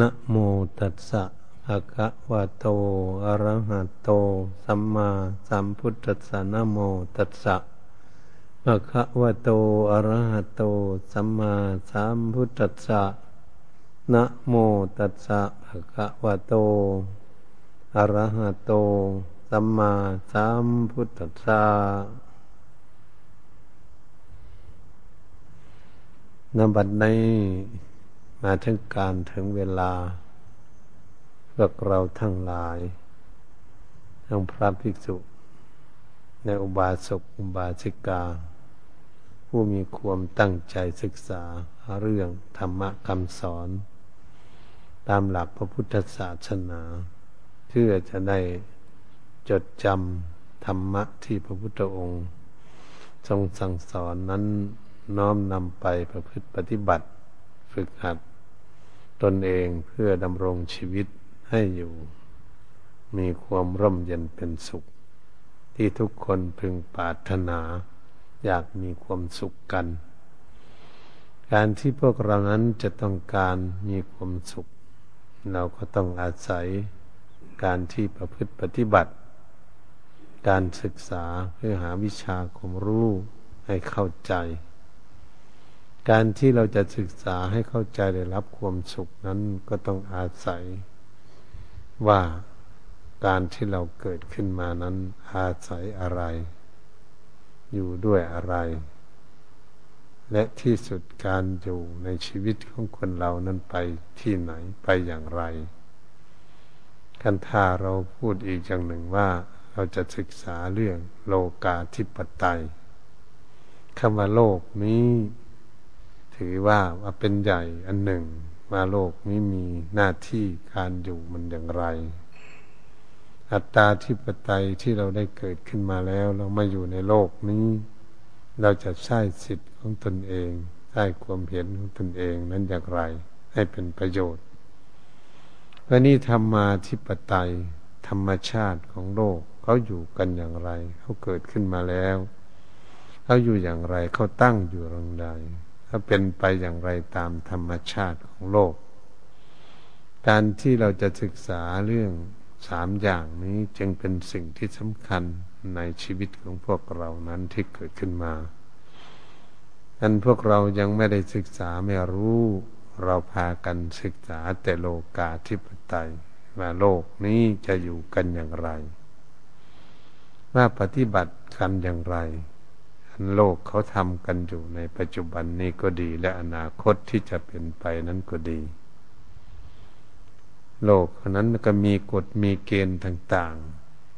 นะโมตัสสะภะคะวะโต อะระหะโต สัมมาสัมพุทธัสสะนะโมตัสสะภะคะวะโต อะระหะโต สัมมาสัมพุทธัสสะนะโมตัสสะภะคะวะโต อะระหะโต สัมมาสัมพุทธัสสะนบัดนี้ มาถึงการถึงเวลาพวกเราทั้งหลาย ทั้งพระภิกษุ ในอุบาสกอุบาสิกา ผู้มีความตั้งใจศึกษาเรื่องธรรมะคำสอน ตามหลักพระพุทธศาสนา เพื่อจะได้จดจำธรรมะที่พระพุทธองค์ ทรงสั่งสอนนั้นน้อมนำไปประพฤติปฏิบัติ ฝึกหัด ตนเองเพื่อดำรงชีวิตให้อยู่ มีความร่มเย็นเป็นสุข ที่ทุกคนพึงปรารถนา อยากมีความสุขกัน การที่พวกเรานั้นจะต้องการมีความสุข เราก็ต้องอาศัยการที่ประพฤติปฏิบัติ การศึกษาเพื่อหาวิชาความรู้ให้เข้าใจ การที่เราจะศึกษาให้เข้าใจได้รับความสุขนั้นก็ต้องอาศัยว่าการที่เราเกิดขึ้นมานั้นอาศัยอะไร อยู่ด้วยอะไร และที่สุดการอยู่ในชีวิตของคนเรานั้นไปที่ไหนไปอย่างไรกันถ้าเราพูดอีกอย่างหนึ่งว่าเราจะศึกษาเรื่องโลกาธิปไตยคำว่าโลกนี้ ถือว่าว่าเป็นใหญ่อันหนึ่งว่าโลกนี้มีหน้าที่การอยู่มันอย่างไร อัตตาที่ปไตยที่เราได้เกิดขึ้นมาแล้ว เรามาอยู่ในโลกนี้ เราจะใช้สิทธิ์ของตนเองใช้ความเห็นของตนเองนั้นอย่างไร ให้เป็นประโยชน์และนี่ธรรมาธิปไตย ธรรมชาติของโลกเขาอยู่กันอย่างไร เขาเกิดขึ้นมาแล้ว เขาอยู่อย่างไรเขาตั้งอยู่ตรงใด ถ้าเป็นไปอย่างไรตามธรรมชาติของโลก การที่เราจะศึกษาเรื่องสามอย่างนี้จึงเป็นสิ่งที่สำคัญในชีวิตของพวกเรานั้นที่เกิดขึ้นมาอันพวกเรายังไม่ได้ศึกษาไม่รู้ เราพากันศึกษาแต่โลกาธิปไตยว่าโลกนี้จะอยู่กันอย่างไร ว่าปฏิบัติกันอย่างไร โลกเขาทำกันอยู่ในปัจจุบันนี้ก็ดี และอนาคตที่จะเป็นไปนั้นก็ดี โลกนั้นก็มีกฎมีเกณฑ์ต่าง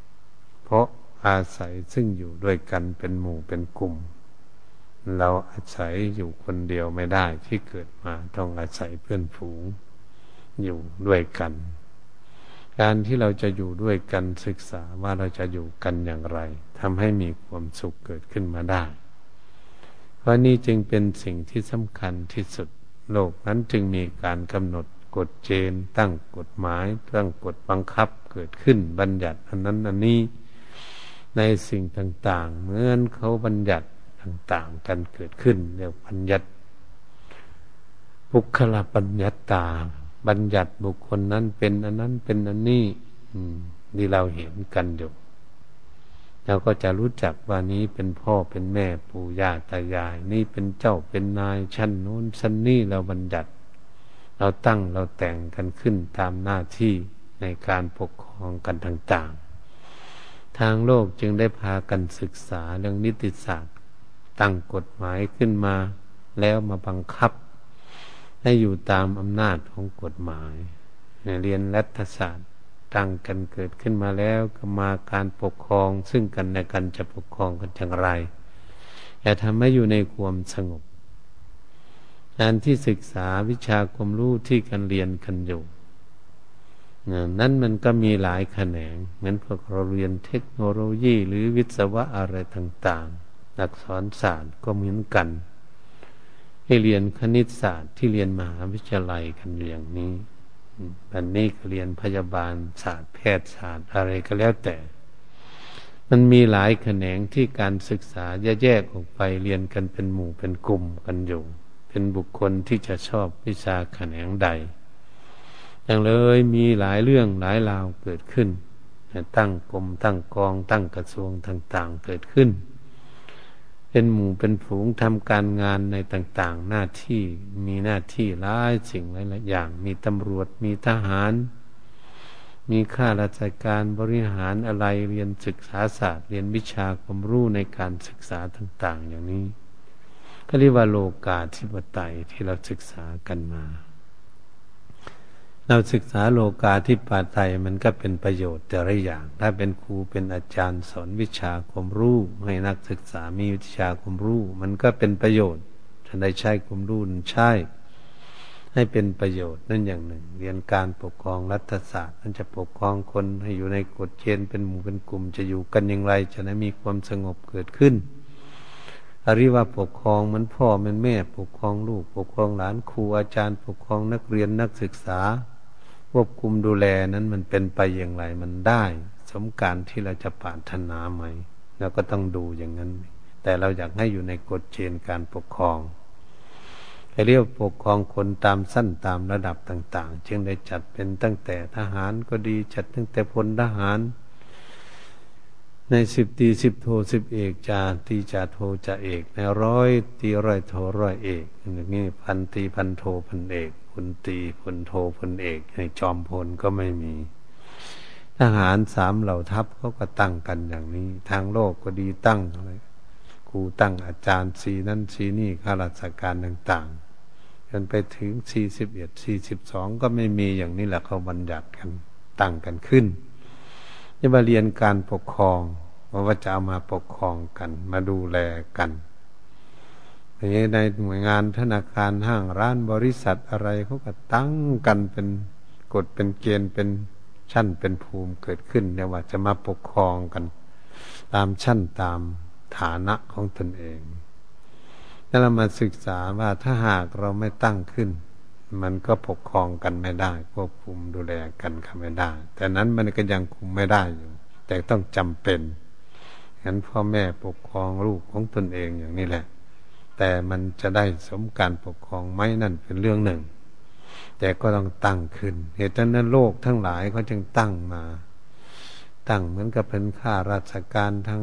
ๆ เพราะอาศัยซึ่งอยู่ด้วยกันเป็นหมู่เป็นกลุ่ม เราอาศัยอยู่คนเดียวไม่ได้ที่เกิดมาต้องอาศัยเพื่อนฝูงอยู่ด้วยกัน การที่เราจะอยู่ด้วยกันศึกษาว่าเราจะอยู่กันอย่างไรทำให้มีความสุขเกิดขึ้นมาได้ เพราะนี่จึงเป็นสิ่งที่สำคัญที่สุด โลกนั้นจึงมีการกำหนดกฎเกณฑ์ตั้งกฎหมาย ตั้งกฎบังคับเกิดขึ้นบัญญัติอันนั้นอันนี้ในสิ่งต่างๆเหมือนเขาบัญญัติต่างๆ กันเกิดขึ้นเรียกบัญญัติบุคลาบัญญัติตา บัญญัติบุคคลนั้นเป็นอันนั้นเป็นอันนี้นี่เราเห็นกันอยู่เราก็จะรู้จักว่านี้เป็นพ่อเป็นแม่ปู่ย่าตายาย นี่เป็นเจ้าเป็นนายชั้นโน้นชั้นนี้เราบัญญัติ เราตั้งเราแต่งกันขึ้นตามหน้าที่ในการปกครองกันต่างๆ ทางโลกจึงได้พากันศึกษาเรื่องนิติศาสตร์ ตั้งกฎหมายขึ้นมา แล้วมาบังคับ ให้อยู่ตามอำนาจของกฎหมายเรียนรัฐศาสตร์ตั้งกันเกิดขึ้นมาแล้วก็มาการปกครอง ซึ่งกันและกันจะปกครองกันอย่างไรอย่ทำให้อยู่ในความสงบการที่ศึกษาวิชาความรู้ที่กันเรียนกันอยู่นั้นมันก็มีหลายแขนง เหมือนพวกเราเรียนเทคโนโลยี หรือวิศวะอะไรต่างๆนักสอนศาสตร์ก็เหมือนกัน ให้เรียนคณิตศาสตร์ที่เรียนมหาวิทยาลัยกันอย่างนี้อันนี้เรียนพยาบาลศาสตร์แพทยศาสตร์อะไรก็แล้วแต่ มันมีหลายแขนงที่การศึกษาแยกออกไปเรียนกันเป็นหมู่เป็นกลุ่มกันอยู่ เป็นบุคคลที่จะชอบวิชาแขนงใดอย่างเลยมีหลายเรื่องหลายราวเกิดขึ้น ตั้งกรมตั้งกองตั้งกระทรวงต่าง ๆ เกิดขึ้น เป็นหมู่เป็นฝูงทำการงานในต่างๆ หน้าที่มีหน้าที่หลายสิ่งหลายอย่าง มีตำรวจมีทหาร มีข้าราชการบริหารอะไรเรียนศึกษาศาสตร์ เรียนวิชาความรู้ในการศึกษาต่าง ๆ อย่างนี้ก็เรียกว่าโลกาธิปไตยที่เราศึกษากันมา เราศึกษาโลกาธิปไตยมันก็เป็นประโยชน์แต่ละอย่าง ถ้าเป็นครูเป็นอาจารย์สอนวิชาความรู้ให้นักศึกษามีวิชาความรู้ มันก็เป็นประโยชน์ท่านได้ใช้ความรู้ใช่ให้เป็นประโยชน์นั่นอย่างหนึ่ง เรียนการปกครองรัฐศาสตร์นั่นจะปกครองคนให้อยู่ในกฎเกณฑ์เป็นหมู่เป็นกลุ่ม จะอยู่กันอย่างไร จะได้มีความสงบเกิดขึ้นอริว่าปกครองมันพ่อมันแม่ ปกครองลูก ปกครองหลานครูอาจารย์ ปกครองนักเรียนนักศึกษา ควบคุมดูแลนั้นมันเป็นไปอย่างไร มันได้ สมการที่เราจะปรารถนาไหมเราก็ต้องดูอย่างนั้น แต่เราอยากให้อยู่ในกฎเกณฑ์การปกครองเรียกปกครองคนตามสั้นตามระดับต่าง ๆ จึงได้จัดเป็นตั้งแต่ทหารก็ดีจัดตั้งแต่พลทหาร ในสิบตีสิบโทสิบเอกจาตีจาโทจาเอกในร้อยตีร้อยโทร้อยเอกอย่างนี้พันตีพันโทพันเอกพลตีพลโทพลเอกในจอมพลก็ไม่มี ทหารสามเหล่าทัพเขาก็ตั้งกันอย่างนี้ ทางโลกก็ดีตั้งอะไรครูตั้งอาจารย์สีนั่นสีนี่ข้าราชการต่างๆจนไปถึงสี่สิบเอ็ดสี่สิบสองก็ไม่มีอย่างนี้แหละเขาบัญญัติกันตั้งกันขึ้น จะมาเรียนการปกครองว่าจะเอามาปกครองกัน มาดูแลกันอย่างนี้ในหน่วยงานธนาคารห้างร้านบริษัทอะไรเขาก็ตั้งกันเป็นกฎเป็นเกณฑ์เป็นชั้นเป็นภูมิเกิดขึ้นเนี่ยว่าจะมาปกครองกัน ตามชั้นตามฐานะของตนเองแล้วเรามาศึกษาว่าถ้าหากเราไม่ตั้งขึ้น มันก็ปกครองกันไม่ได้ ควบคุมดูแลกันกันไม่ได้ แต่นั้นมันก็ยังคุมไม่ได้อยู่ แต่ต้องจำเป็นฉะนั้นพ่อแม่ปกครองลูกของตนเองอย่างนี้แหละ แต่มันจะได้สมการปกครองไหมนั่นเป็นเรื่องหนึ่ง แต่ก็ต้องตั้งขึ้น เหตุนั้นโลกทั้งหลายเขาจึงตั้งมา ตั้งเหมือนกับเป็นข้าราชการทาง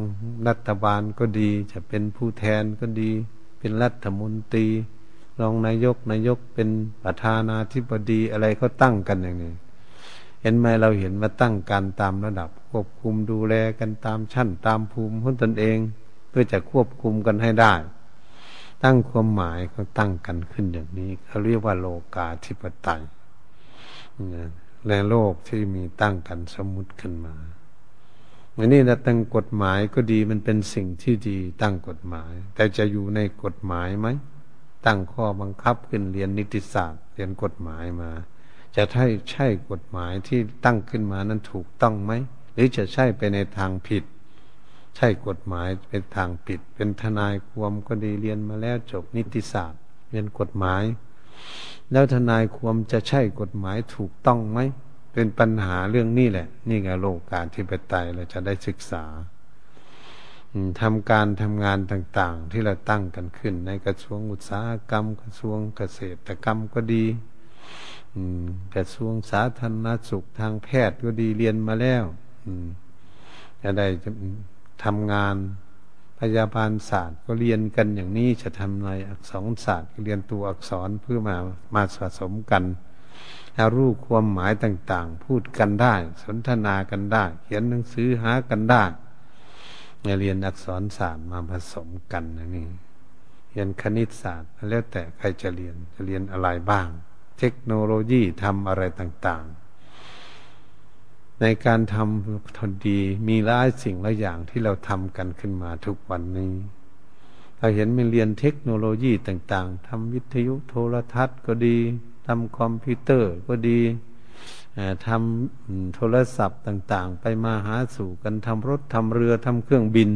รัฐบาลก็ดี จะเป็นผู้แทนก็ดี เป็นรัฐมนตรี รองนายกนายกเป็นประธานาธิบดีอะไรเขาตั้งกันอย่างนี้ เห็นไหมเราเห็นมาตั้งการตามระดับ ควบคุมดูแลกันตามชั้นตามภูมิของตนเอง เพื่อจะควบคุมกันให้ได้ ตั้งความหมายเขาตั้งกันขึ้นอย่างนี้เขาเรียกว่าโลกาธิปไตยในโลกที่มีตั้งกันสมมุติขึ้นมาอันนี้นะตั้งกฎหมายก็ดีมันเป็นสิ่งที่ดีตั้งกฎหมาย แต่จะอยู่ในกฎหมายไหม ตั้งข้อบังคับขึ้นเรียนนิติศาสตร์ เรียนกฎหมายมา จะใช่ใช่กฎหมายที่ตั้งขึ้นมานั้นถูกต้องไหมหรือจะใช่ไปในทางผิด ใช่กฎหมายเป็นทางผิด เป็นทนายความก็ดีเรียนมาแล้วจบนิติศาสตร์ เรียนกฎหมาย แล้วทนายความจะใช่กฎหมายถูกต้องไหมเป็นปัญหาเรื่องนี้แหละ นี่ไงโลกการที่ไปไตเราจะได้ศึกษา ทำการทำงานต่างๆ ที่เราตั้งกันขึ้น ในกระทรวงอุตสาหกรรม กระทรวงเกษตรกรรมก็ดีกระทรวงสาธารณสุขทางแพทย์ก็ดีเรียนมาแล้วจะได้ทำงานพยาบาลศาสตร์ก็เรียนกันอย่างนี้จะทำอะไรอักษรศาสตร์เรียนตัวอักษรเพื่อมามาสะสมกันรู้ความหมายต่าง ๆ พูดกันได้ สนทนากันได้ เขียนหนังสือหากันได้ เรียนอักษรศาสตร์มาผสมกันนะนี่เรียนคณิตศาสตร์ แล้วแต่ใครจะเรียนจะเรียนอะไรบ้าง เทคโนโลยีทำอะไรต่างๆ ในการทำทนดีมีหลายสิ่งหลายอย่างที่เราทำกันขึ้นมาทุกวันนี้เราเห็นมีเรียนเทคโนโลยีต่าง ๆทำวิทยุโทรทัศน์ก็ดีทำคอมพิวเตอร์ก็ดี ทำโทรศัพท์ต่าง ๆ ไปมาหาสู่กันทำรถทำเรือทำเครื่องบิน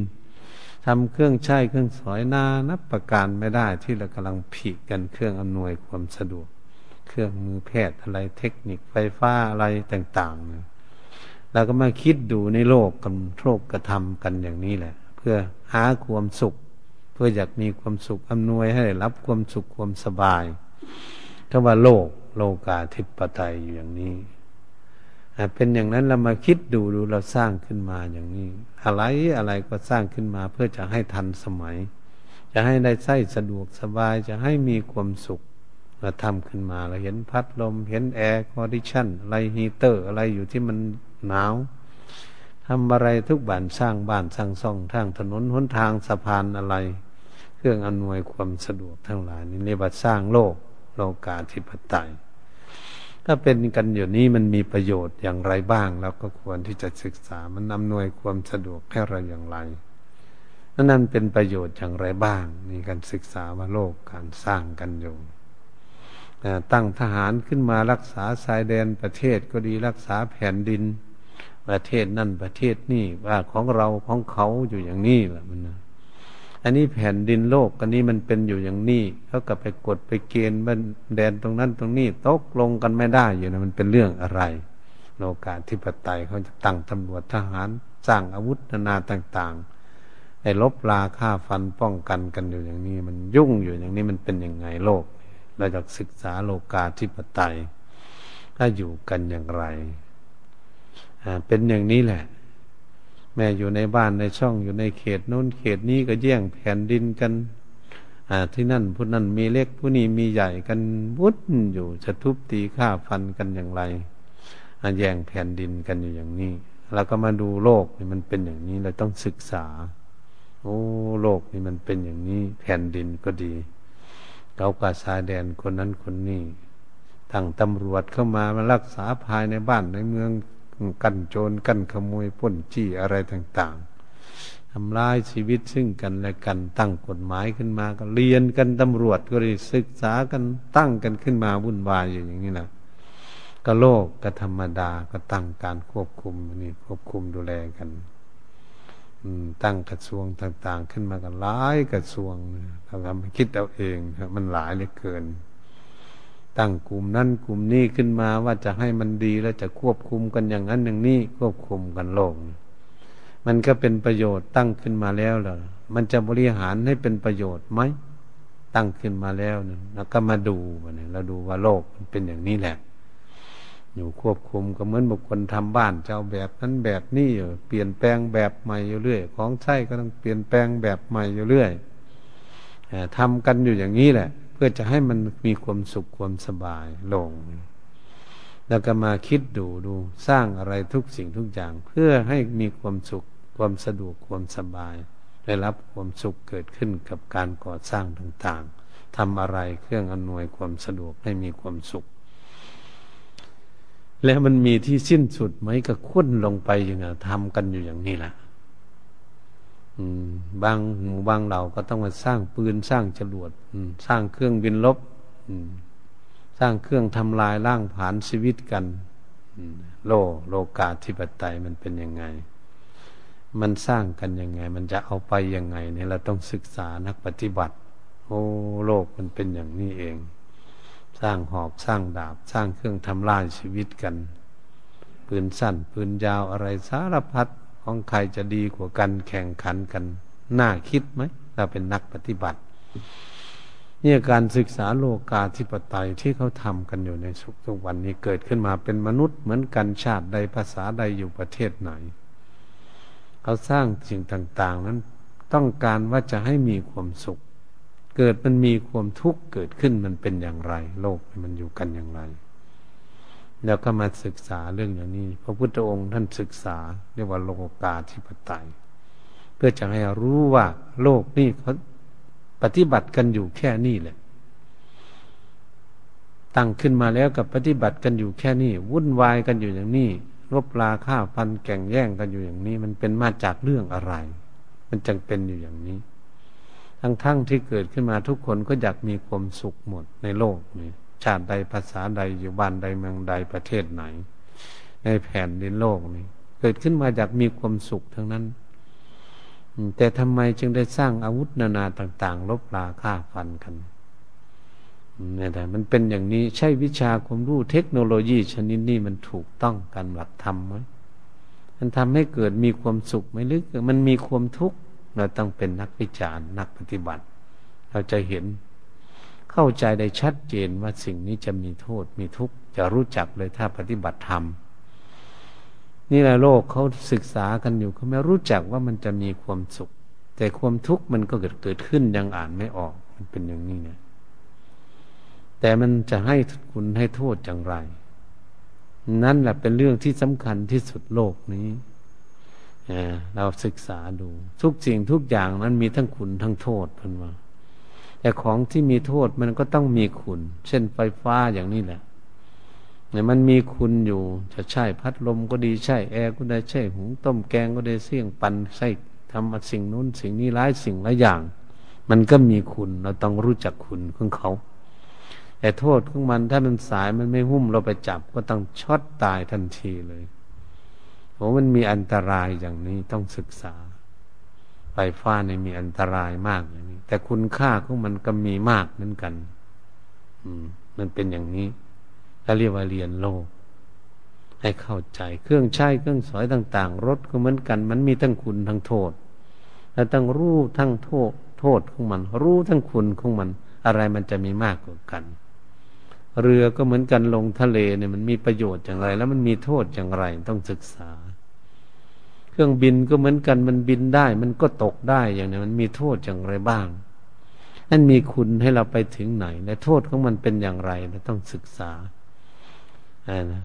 ทำเครื่องใช้เครื่องสอยนานับประการไม่ได้ที่เรากำลังผิกันเครื่องอำนวยความสะดวก เครื่องมือแพทย์อะไรเทคนิคไฟฟ้าอะไรต่างๆเราก็มาคิดดูในโลกกันโลกกระทำกันอย่างนี้แหละ เพื่อหาความสุข เพื่ออยากมีความสุขอำนวยให้รับความสุขความสบายคำว่าโลกโลกาธิปไตยอยู่อย่างนี้ เป็นอย่างนั้นเรามาคิดดูดูเราสร้างขึ้นมาอย่างนี้ อะไรอะไรก็สร้างขึ้นมาเพื่อจะให้ทันสมัย จะให้ได้ใส้สะดวกสบายจะให้มีความสุขเราทำขึ้นมาเราเห็นพัดลม เห็น air condition อะไรฮีเตอร์ อะไรอยู่ที่มันหนาวทำอะไรทุกบ้านสร้างบ้านสร้างซ่องทางถนนหนทางสะพานอะไร เครื่องอำนวยความสะดวกทั้งหลายนี่เรียกว่าสร้างโลกโลกาธิปไตย ถ้าเป็นกันอยู่นี้มันมีประโยชน์อย่างไรบ้างแล้วก็ควรที่จะศึกษามันอำนวยความสะดวกให้เราอย่างไรนั่นเป็นประโยชน์อย่างไรบ้างในการศึกษาว่าโลกการสร้างกันอยู่ตั้งทหารขึ้นมารักษาชายแดนประเทศก็ดีรักษาแผ่นดิน ประเทศนั่นประเทศนี่ว่าของเราของเขาอยู่อย่างนี้แหละมันนะ อันนี้แผ่นดินโลก อันนี้มันเป็นอยู่อย่างนี้เขาก็ไปกดไปเกณฑ์มันแดนตรงนั้นตรงนี้ตกลงกันไม่ได้อยู่นะมันเป็นเรื่องอะไร โลกาธิปไตยเขาจะตั้งตำรวจทหารสร้างอาวุธนานาต่างๆไอ้ลบลาฆ่าฟันป้องกันกันอยู่อย่างนี้ มันยุ่งอยู่อย่างนี้มันเป็นยังไงโลก เราจะศึกษาโลกาธิปไตยถ้าอยู่กันอย่างไรเป็นอย่างนี้แหละ แม่อยู่ในบ้านในช่องอยู่ในเขตโน้นเขตนี้ก็แย่งแผ่นดินกัน อ่าที่นั่นผู้นั้นมีเล็กผู้นี้มีใหญ่กันวุ่นอยู่จะทุบตีฆ่าฟันกันอย่างไรแย่งแผ่นดินกันอยู่อย่างนี้ แล้วก็มาดูโลกนี่มันเป็นอย่างนี้เราต้องศึกษา โอ้โลกนี่มันเป็นอย่างนี้ แผ่นดินก็ดีเกากาชายแดนคนนั้นคนนี้ตั้งตำรวจเข้ามามารักษาภายในบ้านในเมือง กันโจรกันขโมยป้นจี้อะไรต่างๆทำลายชีวิตซึ่งกันและกันตั้งกฎหมายขึ้นมา ก็เรียนกันตำรวจก็เลยศึกษากันตั้งกันขึ้นมาวุ่นวายอย่างนี้นะก็โลกก็ธรรมดาก็ตั้งการควบคุมนี่ควบคุมดูแลกันตั้งกระทรวงต่าง ๆ ขึ้นมากันหลายกระทรวงเราทำคิดเอาเองมันหลายเหลือเกิน ตั้งกลุ่มนั้นกลุ่มนี้ขึ้นมาว่าจะให้มันดีแล้วจะควบคุมกันอย่างนั้นอย่างนี้ควบคุมกันโลกมันก็เป็นประโยชน์ตั้งขึ้นมาแล้วเหรอมันจะบริหารให้เป็นประโยชน์ไหมตั้งขึ้นมาแล้วเนี่ยแล้วก็มาดูเนี่ยเราดูว่าโลกมันเป็นอย่างนี้แหละ อยู่ควบคุมก็เหมือนบุคคลทำบ้านเจ้าแบบนั้นแบบนี้อยู่เปลี่ยนแปลงแบบใหม่อยู่เรื่อย ของใช้ก็ต้องเปลี่ยนแปลงแบบใหม่อยู่เรื่อยทำกันอยู่อย่างนี้แหละ เพื่อจะให้มันมีความสุขความสบายลง แล้วก็มาคิดดูดูสร้างอะไรทุกสิ่งทุกอย่าง เพื่อให้มีความสุขความสะดวกความสบาย ได้รับความสุขเกิดขึ้นกับการก่อสร้างต่างๆทำอะไรเครื่องอำนวยความสะดวกให้มีความสุข แล้วมันมีที่สิ้นสุดไหมก็คุ้นลงไปอย่างนี้ทำกันอยู่อย่างนี้แหละ บางหมู่บางเหล่าก็ต้องมาสร้างปืนสร้างจรวดสร้างเครื่องบินลบสร้างเครื่องทำลายร่างผานชีวิตกันโลโลกาธิปไตยมันเป็นยังไง มันสร้างกันยังไง มันจะเอาไปยังไงเนี่ยเราต้องศึกษานักปฏิบัติ โอ้โลกมันเป็นอย่างนี้เอง สร้างหอกสร้างดาบ สร้างเครื่องทำลายชีวิตกัน ปืนสั้นปืนยาวอะไรสารพัด ของใครจะดีกว่ากันแข่งขันกัน น่าคิดไหมเราเป็นนักปฏิบัติ เนี่ยการศึกษาโลกาธิปไตยที่เขาทำกันอยู่ในสุขทุกวันนี้เกิดขึ้นมาเป็นมนุษย์เหมือนกันชาติใดภาษาใดอยู่ประเทศไหน เขาสร้างสิ่งต่าง ๆ นั้นต้องการว่าจะให้มีความสุข เกิดมันมีความทุกข์เกิดขึ้นมันเป็นอย่างไร โลกมันอยู่กันอย่างไร แล้วก็มาศึกษาเรื่องอย่างนี้ พระพุทธองค์ท่านศึกษาเรียกว่าโลกาธิปไตย เพื่อจะให้รู้ว่าโลกนี่เขาปฏิบัติกันอยู่แค่นี้แหละ ตั้งขึ้นมาแล้วกับปฏิบัติกันอยู่แค่นี้ วุ่นวายกันอยู่อย่างนี้รบราฆ่าฟันแก่งแย่งกันอยู่อย่างนี้ มันเป็นมาจากเรื่องอะไร มันจึงเป็นอยู่อย่างนี้ ทั้งทั้งที่เกิดขึ้นมาทุกคนก็อยากมีความสุขหมดในโลกนี้ ชาติใดภาษาใดอยู่บ้านใดเมืองใดประเทศไหน ในแผ่นดินโลกนี้ เกิดขึ้นมาจากมีความสุขทั้งนั้น แต่ทำไมจึงได้สร้างอาวุธนานาต่าง ๆ ลบลาฆ่าฟันกันนี่แต่มันเป็นอย่างนี้ใช่วิชาความรู้เทคโนโลยีชนิดนี้มันถูกต้องกันหลักธรรมไหมมันทำให้เกิดมีความสุขไหมหรือมันมีความทุกข์เราต้องเป็นนักวิจารณ์นักปฏิบัติ เราจะเห็น เข้าใจได้ชัดเจนว่าสิ่งนี้จะมีโทษมีทุกข์จะรู้จักเลยถ้าปฏิบัติธรรมนี่แหละโลกเขาศึกษากันอยู่เขาไม่รู้จักว่ามันจะมีความสุข แต่ความทุกข์มันก็เกิดเกิดขึ้นยังอ่านไม่ออกมันเป็นอย่างนี้เนี่ยแต่มันจะให้คุณให้โทษอย่างไร นั่นแหละเป็นเรื่องที่สำคัญที่สุดโลกนี้เราศึกษาดู ทุกสิ่งทุกอย่างนั้นมีทั้งคุณทั้งโทษเพิ่นว่า แต่ของที่มีโทษมันก็ต้องมีคุณ เช่นไฟฟ้าอย่างนี้แหละเนี่ยมันมีคุณอยู่ จะใช้พัดลมก็ดีใช้แอร์ก็ได้ใช้หุงต้มแกงก็ได้เสี่ยงปันใส่ทำสิ่งนู้นสิ่งนี้ร้ายสิ่งหลายอย่าง มันก็มีคุณเราต้องรู้จักคุณของเขา แต่โทษของมันถ้ามันสายมันไม่หุ้มเราไปจับก็ต้องช็อตตายทันทีเลยโอ้มันมีอันตรายอย่างนี้ต้องศึกษา ไฟฟ้าเนี่ยมีอันตรายมากอย่างนี้ แต่คุณค่าของมันก็มีมากเหมือนกัน อืม มันเป็นอย่างนี้ถ้าเรียกว่าเรียนโลก ให้เข้าใจเครื่องใช้เครื่องสอยต่าง ๆ รถก็เหมือนกัน มันมีทั้งคุณทั้งโทษแล้วต้องรู้ทั้งโทษ โทษของมัน รู้ทั้งคุณของมัน อะไรมันจะมีมากกว่ากัน เรือก็เหมือนกันลงทะเลเนี่ยมันมีประโยชน์อย่างไร แล้วมันมีโทษอย่างไรต้องศึกษา เครื่องบินก็เหมือนกันมันบินได้ มันก็ตกได้อย่างนี้มันมีโทษอย่างไรบ้างนั่นมีคุณให้เราไปถึงไหน และโทษของมันเป็นอย่างไรเราต้องศึกษา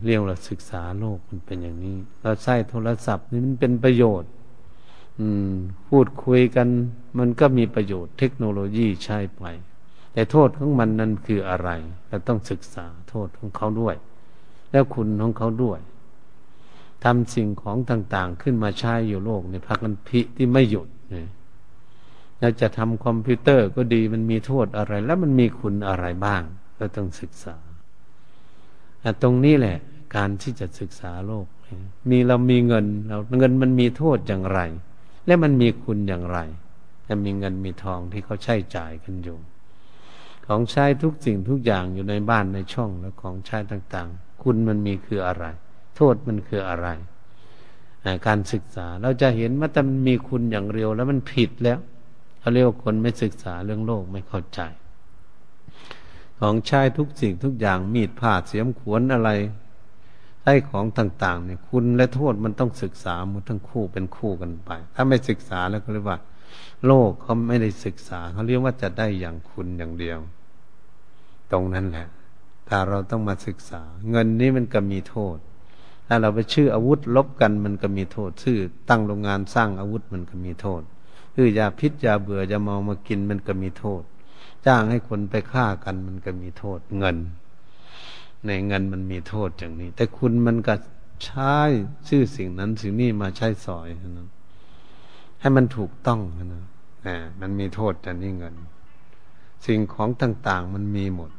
เรียกเราศึกษาโลกมันเป็นอย่างนี้ เราใช้โทรศัพท์นี่มันเป็นประโยชน์ อืม พูดคุยกัน มันก็มีประโยชน์เทคโนโลยีใช้ไป แต่โทษของมันนั้นคืออะไรเราต้องศึกษาโทษของเขาด้วย แล้วคุณของเขาด้วย ทำสิ่งของต่าง ๆ ขึ้นมาใช้อยู่โลกในพักกันพิที่ไม่หยุดเนี่ยแล้วจะทำคอมพิวเตอร์ก็ดีมันมีโทษอะไร แล้วมันมีคุณอะไรบ้าง ก็ต้องศึกษาตรงนี้แหละ การที่จะศึกษาโลก มีเรามีเงินเราเงินมันมีโทษอย่างไร และมันมีคุณอย่างไรจะมีเงินมีทองที่เขาใช้จ่ายกันอยู่ ของใช้ทุกสิ่งทุกอย่างอยู่ในบ้านในช่องแล้วของใช้ต่าง ๆ คุณมันมีคืออะไร ทษมันคืออะไร การศึกษาเราจะเห็นว่าแต่มันมีคุณอย่างเร็วแล้วมันผิดแล้วเขาเรียกว่าคนไม่ศึกษาเรื่องโลกไม่เข้าใจ ของใช้ทุกสิ่งทุกอย่างมีดผ่าเสียมขวนอะไรใช้ของต่างๆเนี่ยคุณและโทษมันต้องศึกษามันทั้งคู่เป็นคู่กันไป ถ้าไม่ศึกษาแล้วก็เรียกว่า โลกเขาไม่ได้ศึกษาเขาเรียกว่าจะได้อย่างคุณอย่างเดียว ตรงนั้นแหละ ถ้าเราต้องมาศึกษา เงินนี้มันก็มีโทษ ถ้าเราไปชื่ออาวุธลบกันมันก็มีโทษ ชื่อตั้งโรงงานสร้างอาวุธมันก็มีโทษคือยาพิษยาเบื่อยาเมามากินมันก็มีโทษ จ้างให้คนไปฆ่ากันมันก็มีโทษ เงิน ในเงินมันมีโทษอย่างนี้ แต่คุณมันก็ใช้ชื่อสิ่งนั้นสิ่งนี้มาใช้สอยนะให้มันถูกต้องนะอ่ามันมีโทษแต่นี่เงิน สิ่งของต่าง ๆ มันมีหมด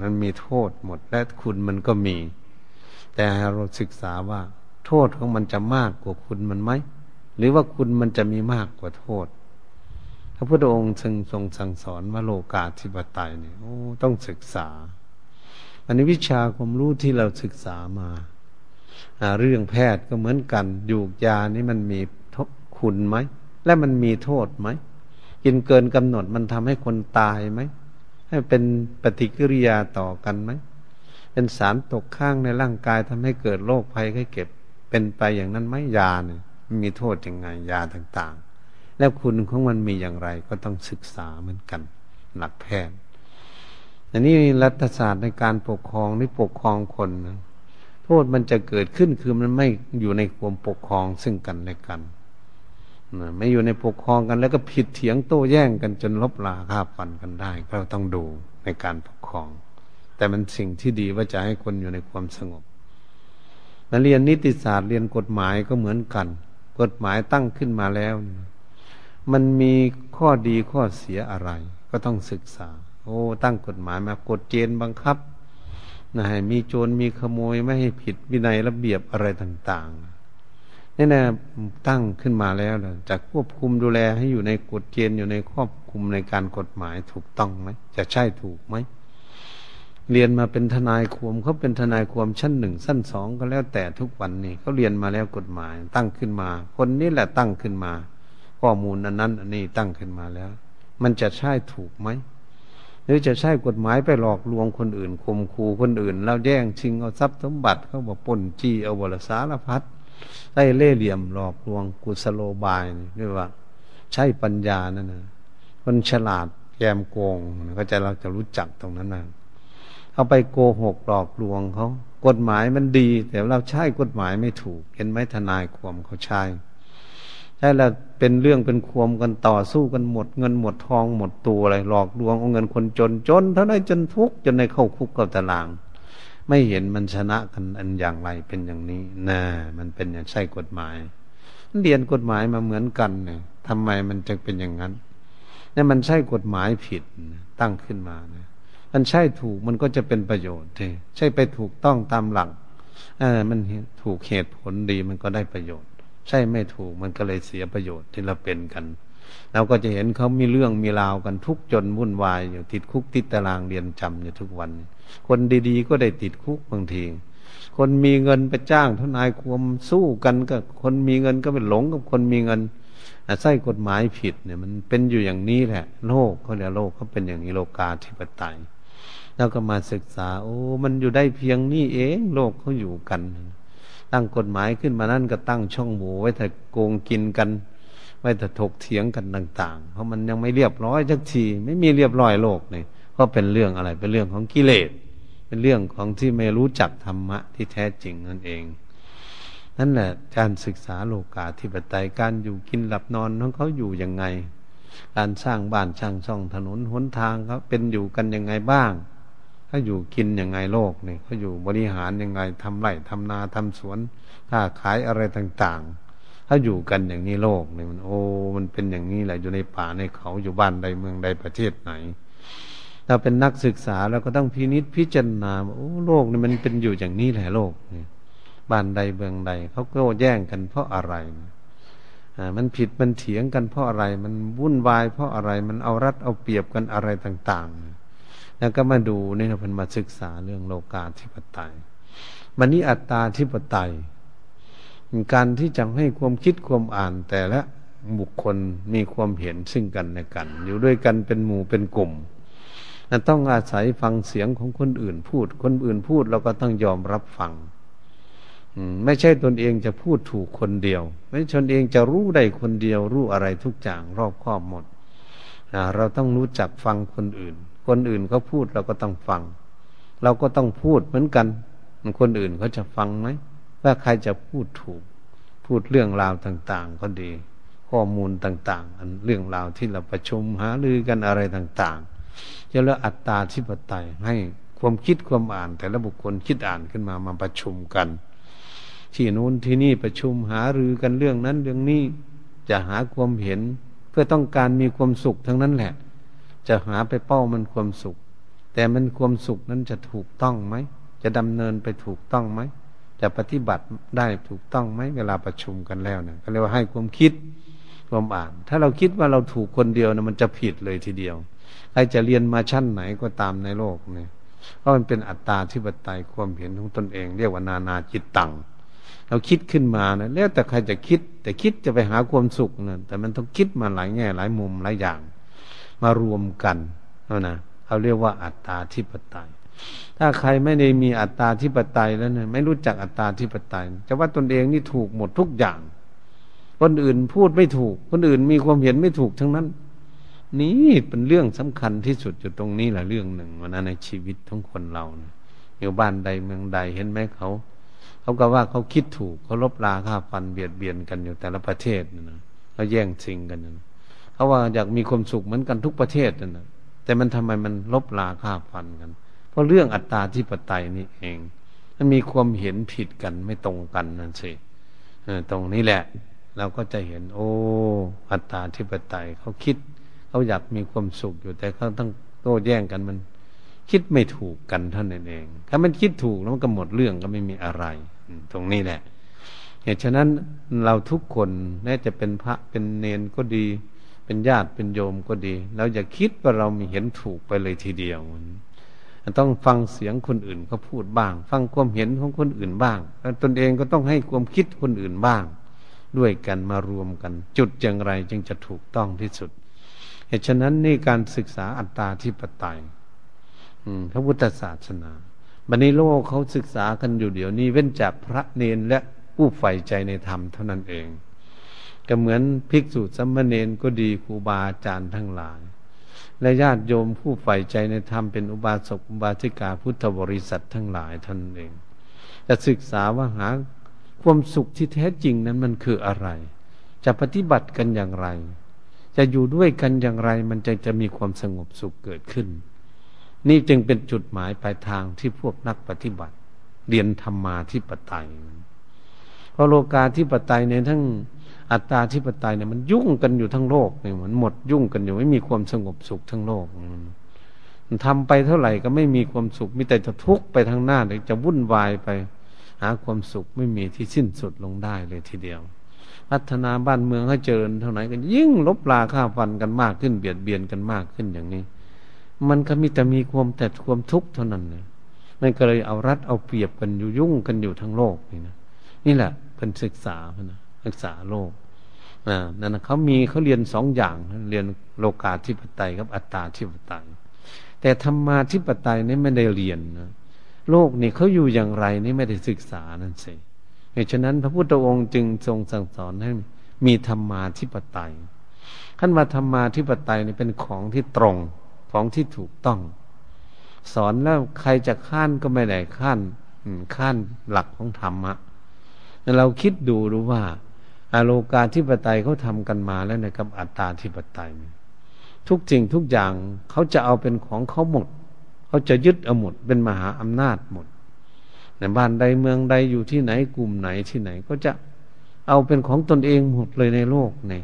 มันมีโทษหมดและคุณมันก็มี แต่เราศึกษาว่า โทษของมันจะมากกว่าคุณมันไหมหรือว่าคุณมันจะมีมากกว่าโทษ พระพุทธองค์ทรงทรงสั่งสอนว่าโลกาธิปไตยเนี่ยโอ้ต้องศึกษา อันนี้วิชาความรู้ที่เราศึกษามาเรื่องแพทย์ก็เหมือนกันยูกยานี่มันมีคุณไหม และมันมีโทษไหม กินเกินกำหนดมันทำให้คนตายไหม ให้เป็นปฏิกิริยาต่อกันไหม เป็นสารตกข้างในร่างกายทำให้เกิดโรคภัยไข้เก็บ เป็นไปอย่างนั้นไหมยาเนี่ยมีโทษยังไงยาต่างๆ แล้วคุณของมันมีอย่างไรก็ต้องศึกษาเหมือนกัน หลักแพทย์อันนี้รัฐศาสตร์ในการปกครองนี่ปกครองคนนะโทษมันจะเกิดขึ้นคือมันไม่อยู่ในความปกครองซึ่งกันและกันไม่อยู่ในปกครองกันแล้วก็ผิดเถียงโต้แย้งกันจนลบลาค่าฟันกันได้ ก็ต้องดูในการปกครอง แต่มันสิ่งที่ดีว่าจะให้คนอยู่ในความสงบนักเรียนนิติศาสตร์เรียนกฎหมายก็เหมือนกัน กฎหมายตั้งขึ้นมาแล้ว มันมีข้อดีข้อเสียอะไร ก็ต้องศึกษา โอ้ ตั้งกฎหมายมากฎเกณฑ์บังคับนะให้มีโจรมีขโมยไม่ให้ผิดวินัยระเบียบอะไรต่างๆนี่นะตั้งขึ้นมาแล้วจะควบคุมดูแลให้อยู่ในกฎเกณฑ์อยู่ในครอบคุมในการกฎหมายถูกต้องไหมจะใช่ถูกไหม เรียนมาเป็นทนายความเขาเป็นทนายความชั้นหนึ่งชั้นสองก็แล้วแต่ทุกวันนี้เขาเรียนมาแล้วกฎหมาย ตั้งขึ้นมา คนนี้แหละตั้งขึ้นมา ข้อมูลอันนั้น อันนี้ตั้งขึ้นมาแล้ว มันจะใช่ถูกไหมหรือจะใช้กฎหมายไปหลอกลวงคนอื่นข่มขู่คนอื่น แล้วแย่งชิงเอาทรัพย์สมบัติเขาบอกปนจี้เอาบรสารพัดได้เล่เหลี่ยมหลอกลวงกุศโลบายนี่เรียกว่า ใช้ปัญญานั่นนะคนฉลาดแกมโกงก็จะเราจะรู้จักตรงนั้นนะ เอาไปโกหกหลอกลวงเขากฎหมายมันดี แต่เราใช้กฎหมายไม่ถูกเห็นไหมทนายความเขาใช้ใช่แล้วเป็นเรื่องเป็นควมกันต่อสู้กันหมด เงินหมดทองหมดตัวอะไรหลอกลวงเอาเงินคนจนจนเท่านั้นจนทุกข์จนในเข้าคุกกับตาราง ไม่เห็นมันชนะกันอันอย่างไรเป็นอย่างนี้นะมันเป็นอย่างใช่กฎหมายเรียนกฎหมายมาเหมือนกันเนี่ยทำไมมันจึงเป็นอย่างนั้นนี่มันใช่กฎหมายผิดตั้งขึ้นมาเนี่ย มันใช่ถูกมันก็จะเป็นประโยชน์ที่ใช่ไปถูกต้องตามหลักเออมันถูกเหตุผลดีมันก็ได้ประโยชน์ ใช่ไม่ถูกมันก็เลยเสียประโยชน์ที่เราเป็นกันเราก็จะเห็นเขามีเรื่องมีราวกันทุกจนวุ่นวายอยู่ติดคุกติดตารางเรียนจำอยู่ทุกวัน คนดีๆ ก็ได้ติดคุกบางทีคนมีเงินไปจ้างทนายความสู้กันก็คนมีเงินก็ไปหลงกับคนมีเงินใส่กฎหมายผิดเนี่ย มันเป็นอยู่อย่างนี้แหละ โลกเขาเนี่ยโลกเขาเป็นอย่างนี้โลกาธิปไตย แล้วก็มาศึกษา โอ้ มันอยู่ได้เพียงนี้เอง โลกเขาอยู่กัน ตั้งกฎหมายขึ้นมานั่นก็ตั้งช่องโหว่ไว้แต่โกงกินกัน ไว้แต่ถกเถียงกันต่าง ๆ เพราะมันยังไม่เรียบร้อยสักที ไม่มีเรียบร้อยโลกเนี่ยก็เป็นเรื่องอะไร เป็นเรื่องของกิเลส เป็นเรื่องของที่ไม่รู้จักธรรมะที่แท้จริงนั่นเอง นั่นแหละการศึกษาโลกาธิปไตย การอยู่กินหลับนอนของเขาอยู่ยังไง การสร้างบ้านสร้างช่องถนนหนทางเขาเป็นอยู่กันยังไงบ้าง เขาอยู่กินยังไงโลกเนี่ยเขาอยู่บริหารยังไงทำไร่ทำนาทำสวนค้าขายอะไรต่างๆเขาอยู่กันอย่างนี้โลกเนี่ยมัน โอ้มันเป็นอย่างนี้แหละอยู่ในป่าในเขาอยู่บ้านใดเมืองใดประเทศไหนเราเป็นนักศึกษาเราก็ต้องพินิษพิจารณาโอ้โลกนี่มันเป็นอยู่อย่างนี้แหละโลกเนี่ยบ้านใดเมืองใดเขาก็แย่งกันเพราะอะไรอ่ามันผิดมันเถียงกันเพราะอะไร มันวุ่นวายเพราะอะไร มันเอารัดเอาเปรียบกันอะไรต่าง ๆ แล้วก็มาดูนี่เราเป็นมาศึกษาเรื่องโลกาธิปไตยมันนี้อัตตาธิปไตย การที่จะให้ความคิดความอ่านแต่ละบุคคลมีความเห็นซึ่งกันและกัน อยู่ด้วยกันเป็นหมู่เป็นกลุ่มต้องอาศัยฟังเสียงของคนอื่นพูด คนอื่นพูดเราก็ต้องยอมรับฟังไม่ใช่ตนเองจะพูดถูกคนเดียว ไม่ตนเองจะรู้ได้คนเดียวรู้อะไรทุกอย่างรอบครอบหมด เราต้องรู้จักฟังคนอื่น คนอื่นเขาพูดเราก็ต้องฟัง เราก็ต้องพูดเหมือนกัน คนอื่นเขาจะฟังไหมว่าใครจะพูดถูก พูดเรื่องราวต่าง ๆ ก็ดี ข้อมูลต่างๆเรื่องราวที่เราประชุมหาลือกันอะไรต่างๆจะเรียกอัตตาธิปไตยให้ความคิดความอ่าน แต่ละบุคคลคิดอ่านขึ้นมามาประชุมกัน ที่นู้นที่นี่ประชุมหารือกันเรื่องนั้นเรื่องนี้จะหาความเห็น เพื่อต้องการมีความสุขทั้งนั้นแหละ จะหาไปเป้ามันความสุข แต่มันความสุขนั้นจะถูกต้องไหม จะดำเนินไปถูกต้องไหม จะปฏิบัติได้ถูกต้องไหมเวลาประชุมกันแล้วเนี่ยก็เรียกว่าให้ความคิดความอ่าน ถ้าเราคิดว่าเราถูกคนเดียวนะมันจะผิดเลยทีเดียวใครจะเรียนมาชั้นไหนก็ตามในโลกเนี่ยเพราะมันเป็นอัตตาที่ปไตยความเห็นของตนเอง เรียกว่านานาจิตตังเราคิดขึ้นมานะแล้วแต่ใครจะคิด แต่คิดจะไปหาความสุขนะแต่มันต้องคิดมาหลายแง่หลายมุมหลายอย่าง มารวมกันเอานะเขาเรียกว่าอัตตาธิปไตย ถ้าใครไม่ได้มีอัตตาธิปไตยแล้วเนี่ยไม่รู้จักอัตตาธิปไตยจะว่าตนเองนี่ถูกหมดทุกอย่าง คนอื่นพูดไม่ถูก คนอื่นมีความเห็นไม่ถูกทั้งนั้น นี่เป็นเรื่องสำคัญที่สุดอยู่ตรงนี้แหละเรื่องหนึ่งวันนั้นในชีวิตของคนเราอยู่บ้านใดเมืองใดเห็นไหมเขาเขาก็ว่าเขาคิดถูกเขาลบลาค่าฟันเบียดเบียนกันอยู่แต่ละประเทศนะเขาแย่งชิงกันนะ เขาว่าอยากมีความสุขเหมือนกันทุกประเทศนะแต่มันทำไมมันลบลาค่าฟันกัน เพราะเรื่องอัตตาธิปไตยนี่เอง มันมีความเห็นผิดกันไม่ตรงกันนั่นสิตรงนี้แหละ เราก็จะเห็น โอ้ อัตตาธิปไตยเขาคิดเขาอยากมีความสุขอยู่แต่เขาต้องโต้แย้งกันมันคิดไม่ถูกกันเท่านั้นเอง ถ้ามันคิดถูกแล้วมันก็หมดเรื่องก็ไม่มีอะไร ตรงนี้แหละ เหตุฉะนั้นเราทุกคนแม้จะเป็นพระเป็นเนนก็ดี เป็นญาติเป็นโยมก็ดีเราอย่าคิดว่าเรามีเห็นถูกไปเลยทีเดียวต้องฟังเสียงคนอื่นเขาพูดบ้าง ฟังความเห็นของคนอื่นบ้าง แล้วตนเองก็ต้องให้ความคิดคนอื่นบ้าง ด้วยกันมารวมกัน จุดอย่างไรจึงจะถูกต้องที่สุด เหตุฉะนั้นนี่การศึกษาอัตตาธิปไตยพระพุทธศาสนาบันนี้โลกเขาศึกษากันอยู่เดี๋ยวนี้เว้นจากพระเนนและผู้ใฝ่ใจในธรรมเท่านั้นเอง ก็เหมือนภิกษุสัมมเนนก็ดีครูบาอาจารย์ทั้งหลาย และญาติโยมผู้ใฝ่ใจในธรรมเป็นอุบาสกอุบาสิกาพุทธบริษัททั้งหลายท่านเอง จะศึกษาว่าหาความสุขที่แท้จริงนั้นมันคืออะไร จะปฏิบัติกันอย่างไร จะอยู่ด้วยกันอย่างไร มันจะจะมีความสงบสุขเกิดขึ้น นี่จึงเป็นจุดหมายปลายทางที่พวกนักปฏิบัติ เรียนธรรมมาที่ปไตยเพราะโลกาที่ปไตยในทั้ง อัตตาที่ปไตยเนี่ยมันยุ่งกันอยู่ทั้งโลกเนี่ยเหมือนหมดยุ่งกันอยู่ไม่มีความสงบสุขทั้งโลกมันทำไปเท่าไหร่ก็ไม่มีความสุข มีแต่จะทุกข์ไปทางหน้าเลยจะวุ่นวายไป หาความสุขไม่มีที่สิ้นสุดลงได้เลยทีเดียว พัฒนาบ้านเมืองให้เจริญเท่าไหร่ก็ยิ่งลบลาค่าฟันกันมากขึ้นเบียดเบียนกันมากขึ้นอย่างนี้ มันก็มีแต่มีความแต่ความทุกข์เท่านั้นเลยมันก็เลยเอารัดเอาเปรียบกันอยู่ยุ่งกันอยู่ทั้งโลกนี่นะนี่แหละเป็นศึกษานะ ศึกษาโลกนั่นเขามีเขาเรียนสองอย่างเรียนโลกาธิปไตยกับอัตตาธิปไตย แต่ธรรมาธิปไตยนี่ไม่ได้เรียนนะโลกนี่เขาอยู่อย่างไรนี่ไม่ได้ศึกษานั่นสิเหตุฉะนั้นพระพุทธองค์จึงทรงสั่งสอนให้มีธรรมาธิปไตยขั้นว่าธรรมาธิปไตยนี่เป็นของที่ตรงของที่ถูกต้อง สอนแล้วใครจะข้านก็ไม่ได้ข้านข้านหลักของธรรมะเราคิดดูรู้ว่า อโลกาธิปไตยเขาทำกันมาแล้วนะครับอัตตาธิปไตย ทุกจริงทุกอย่างเขาจะเอาเป็นของเขาหมด เขาจะยึดเอาหมด เป็นมหาอำนาจหมดในบ้านใดเมืองใดอยู่ที่ไหนกลุ่มไหนที่ไหนก็จะเอาเป็นของตนเองหมดเลยในโลกนี่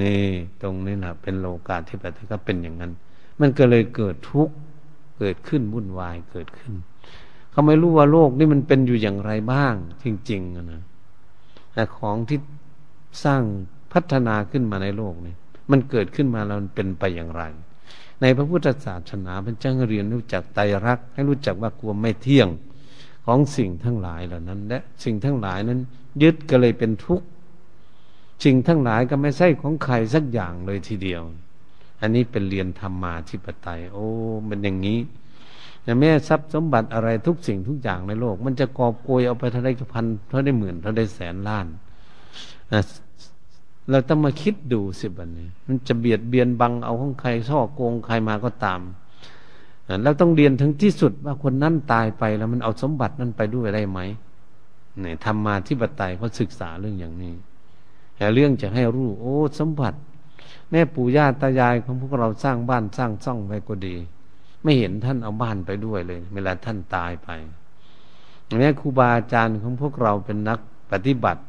นี่ตรงนี้นะเป็นโลกาธิปไตยก็เป็นอย่างนั้น มันก็เลยเกิดทุกข์เกิดขึ้นวุ่นวายเกิดขึ้น เขาไม่รู้ว่าโลกนี่มันเป็นอยู่อย่างไรบ้าง จริงๆนะแต่ของที่ สร้างพัฒนาขึ้นมาในโลกนี่มันเกิดขึ้นมาแล้วมันเป็นไปอย่างไร ในพระพุทธศาสนาเป็นจ้าเรียนรู้จักไตรรักให้รู้จักว่ากลัวไม่เที่ยงของสิ่งทั้งหลายเหล่านั้น และสิ่งทั้งหลายนั้น ยึดก็เลยเป็นทุกข์สิ่งทั้งหลายก็ไม่ใช่ของใครสักอย่างเลยทีเดียว อันนี้เป็นเรียนธรรมาธิปไตย โอ้เป็นอย่างนี้แต่แม่ทรัพย์สมบัติอะไรทุกสิ่งทุกอย่างในโลก มันจะกอบโกยเอาไปเท่าได้พันเท่าได้หมื่นเท่าได้แสนล้าน เราต้องมาคิดดูสิบันนี้มันจะเบียดเบียนบังเอาของใครช่อโกงใครมาก็ตามเราต้องเรียนถึงที่สุดว่าคนนั้นตายไปแล้วมันเอาสมบัตินั้นไปด้วยได้ไหมเนี่ยทำมาที่บัตไตเขาศึกษาเรื่องอย่างนี้แต่เรื่องจะให้รู้โอ้สมบัติ แม่ปู่ย่าตายายของพวกเราสร้างบ้านสร้างซ่องไว้ก็ดี ไม่เห็นท่านเอาบ้านไปด้วยเลย เวลาท่านตายไปแม่ครูบาอาจารย์ของพวกเราเป็นนักปฏิบัติ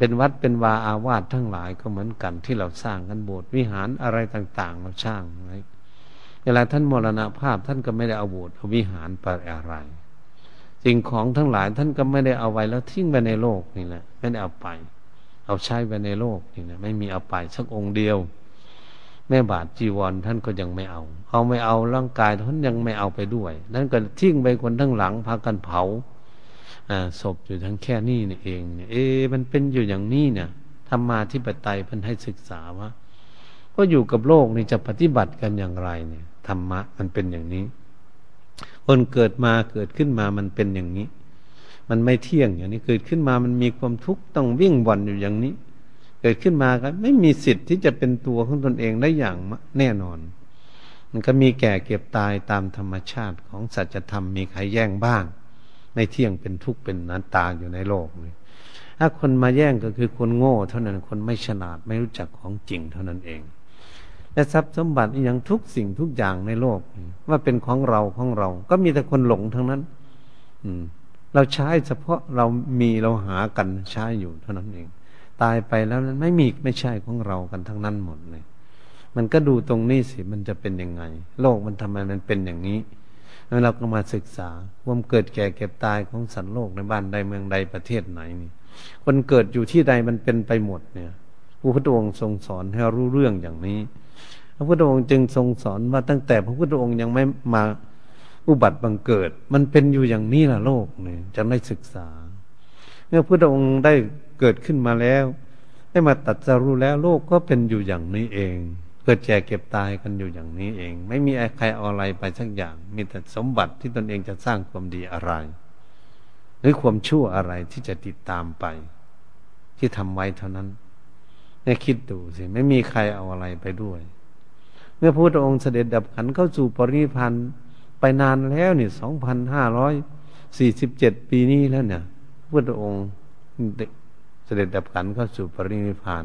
เป็นวัดเป็นวาอาวาสทั้งหลายก็เหมือนกันที่เราสร้างกันโบสถ์วิหารอะไรต่าง ๆ เราสร้างไว้เวลาท่านมรณภาพท่านก็ไม่ได้เอาโบสถ์เอาวิหารไปอะไรสิ่งของทั้งหลายท่านก็ไม่ได้เอาไว้แล้วทิ้งไปในโลกนี่แหละไม่ได้เอาไป เอาใช้ไปในโลกนี่แหละไม่มีเอาไปสักองค์เดียว แม่บาทจีวรท่านก็ยังไม่เอา เอาไม่เอาร่างกายท่านยังไม่เอาไปด้วยท่านก็ทิ้งไปคนทั้งหลังพากันเผา ศพอยู่ทั้งแค่นี้นี่เองเนี่ยเอ มันเป็นอยู่อย่างนี้เนี่ยธรรมาที่ปไตยพิ่นให้ศึกษาว่า ก็อยู่กับโลกนี่จะปฏิบัติกันอย่างไรเนี่ยธรรมะมันเป็นอย่างนี้ คนเกิดมาเกิดขึ้นมามันเป็นอย่างนี้ มันไม่เที่ยงอย่างนี้เกิดขึ้นมามันมีความทุกข์ต้องวิ่งวนอยู่อย่างนี้ เกิดขึ้นมาก็ไม่มีสิทธิ์ที่จะเป็นตัวของตนเองได้อย่างแน่นอน มันก็มีแก่เก็บตายตามธรรมชาติของสัจธรรมมีใครแย่งบ้าง ไม่เที่ยงเป็นทุกข์เป็นนันตาอยู่ในโลกนี้ถ้าคนมาแย่งก็คือคนโง่ เท่านั้นคนไม่ฉลาดไม่รู้จักของจริงเท่านั้นเองและทรัพย์สมบัติอย่างทุกสิ่งทุกอย่างในโลก ว่าเป็นของเราของเรา ก็มีแต่คนหลงทั้งนั้น อืม เราใช้เฉพาะเรามีเราหากันใช้อยู่เท่านั้นเอง ตายไปแล้วนั้นไม่มีไม่ใช่ของเรากันทั้งนั้นหมดเลย มันก็ดูตรงนี้สิมันจะเป็นยังไง โลกมันทำไมมันเป็นอย่างนี้ แล้วเราก็มาศึกษาว่าเกิดแก่เก็บตายของสัตว์โลกในบ้านใดเมืองใดประเทศไหนนี่คนเกิดอยู่ที่ใดมันเป็นไปหมดเนี่ยพระพุทธองค์ทรงสอนให้รู้เรื่องอย่างนี้ พระพุทธองค์จึงทรงสอนว่าตั้งแต่พระพุทธองค์ยังไม่มาอุบัติบังเกิด มันเป็นอยู่อย่างนี้ละโลกเนี่ยจะได้ศึกษา เมื่อพระพุทธองค์ได้เกิดขึ้นมาแล้ว ได้มาตัดสรู้แล้วโลกก็เป็นอยู่อย่างนี้เอง เกิดแก่เก็บตายกันอยู่อย่างนี้เอง ไม่มีใครเอาอะไรไปสักอย่าง มีแต่สมบัติที่ตนเองจะสร้างความดีอะไร หรือความชั่วอะไรที่จะติดตามไป ที่ทำไว้เท่านั้นเนี่ยคิดดูสิ ไม่มีใครเอาอะไรไปด้วย เมื่อพระพุทธองค์เสด็จดับขันเข้าสู่ปรินิพานไปนานแล้วนี่สองพันห้าร้อยสี่สิบเจ็ดปีนี้แล้วเนี่ยพระพุทธองค์เสด็จดับขันเข้าสู่ปรินิพาน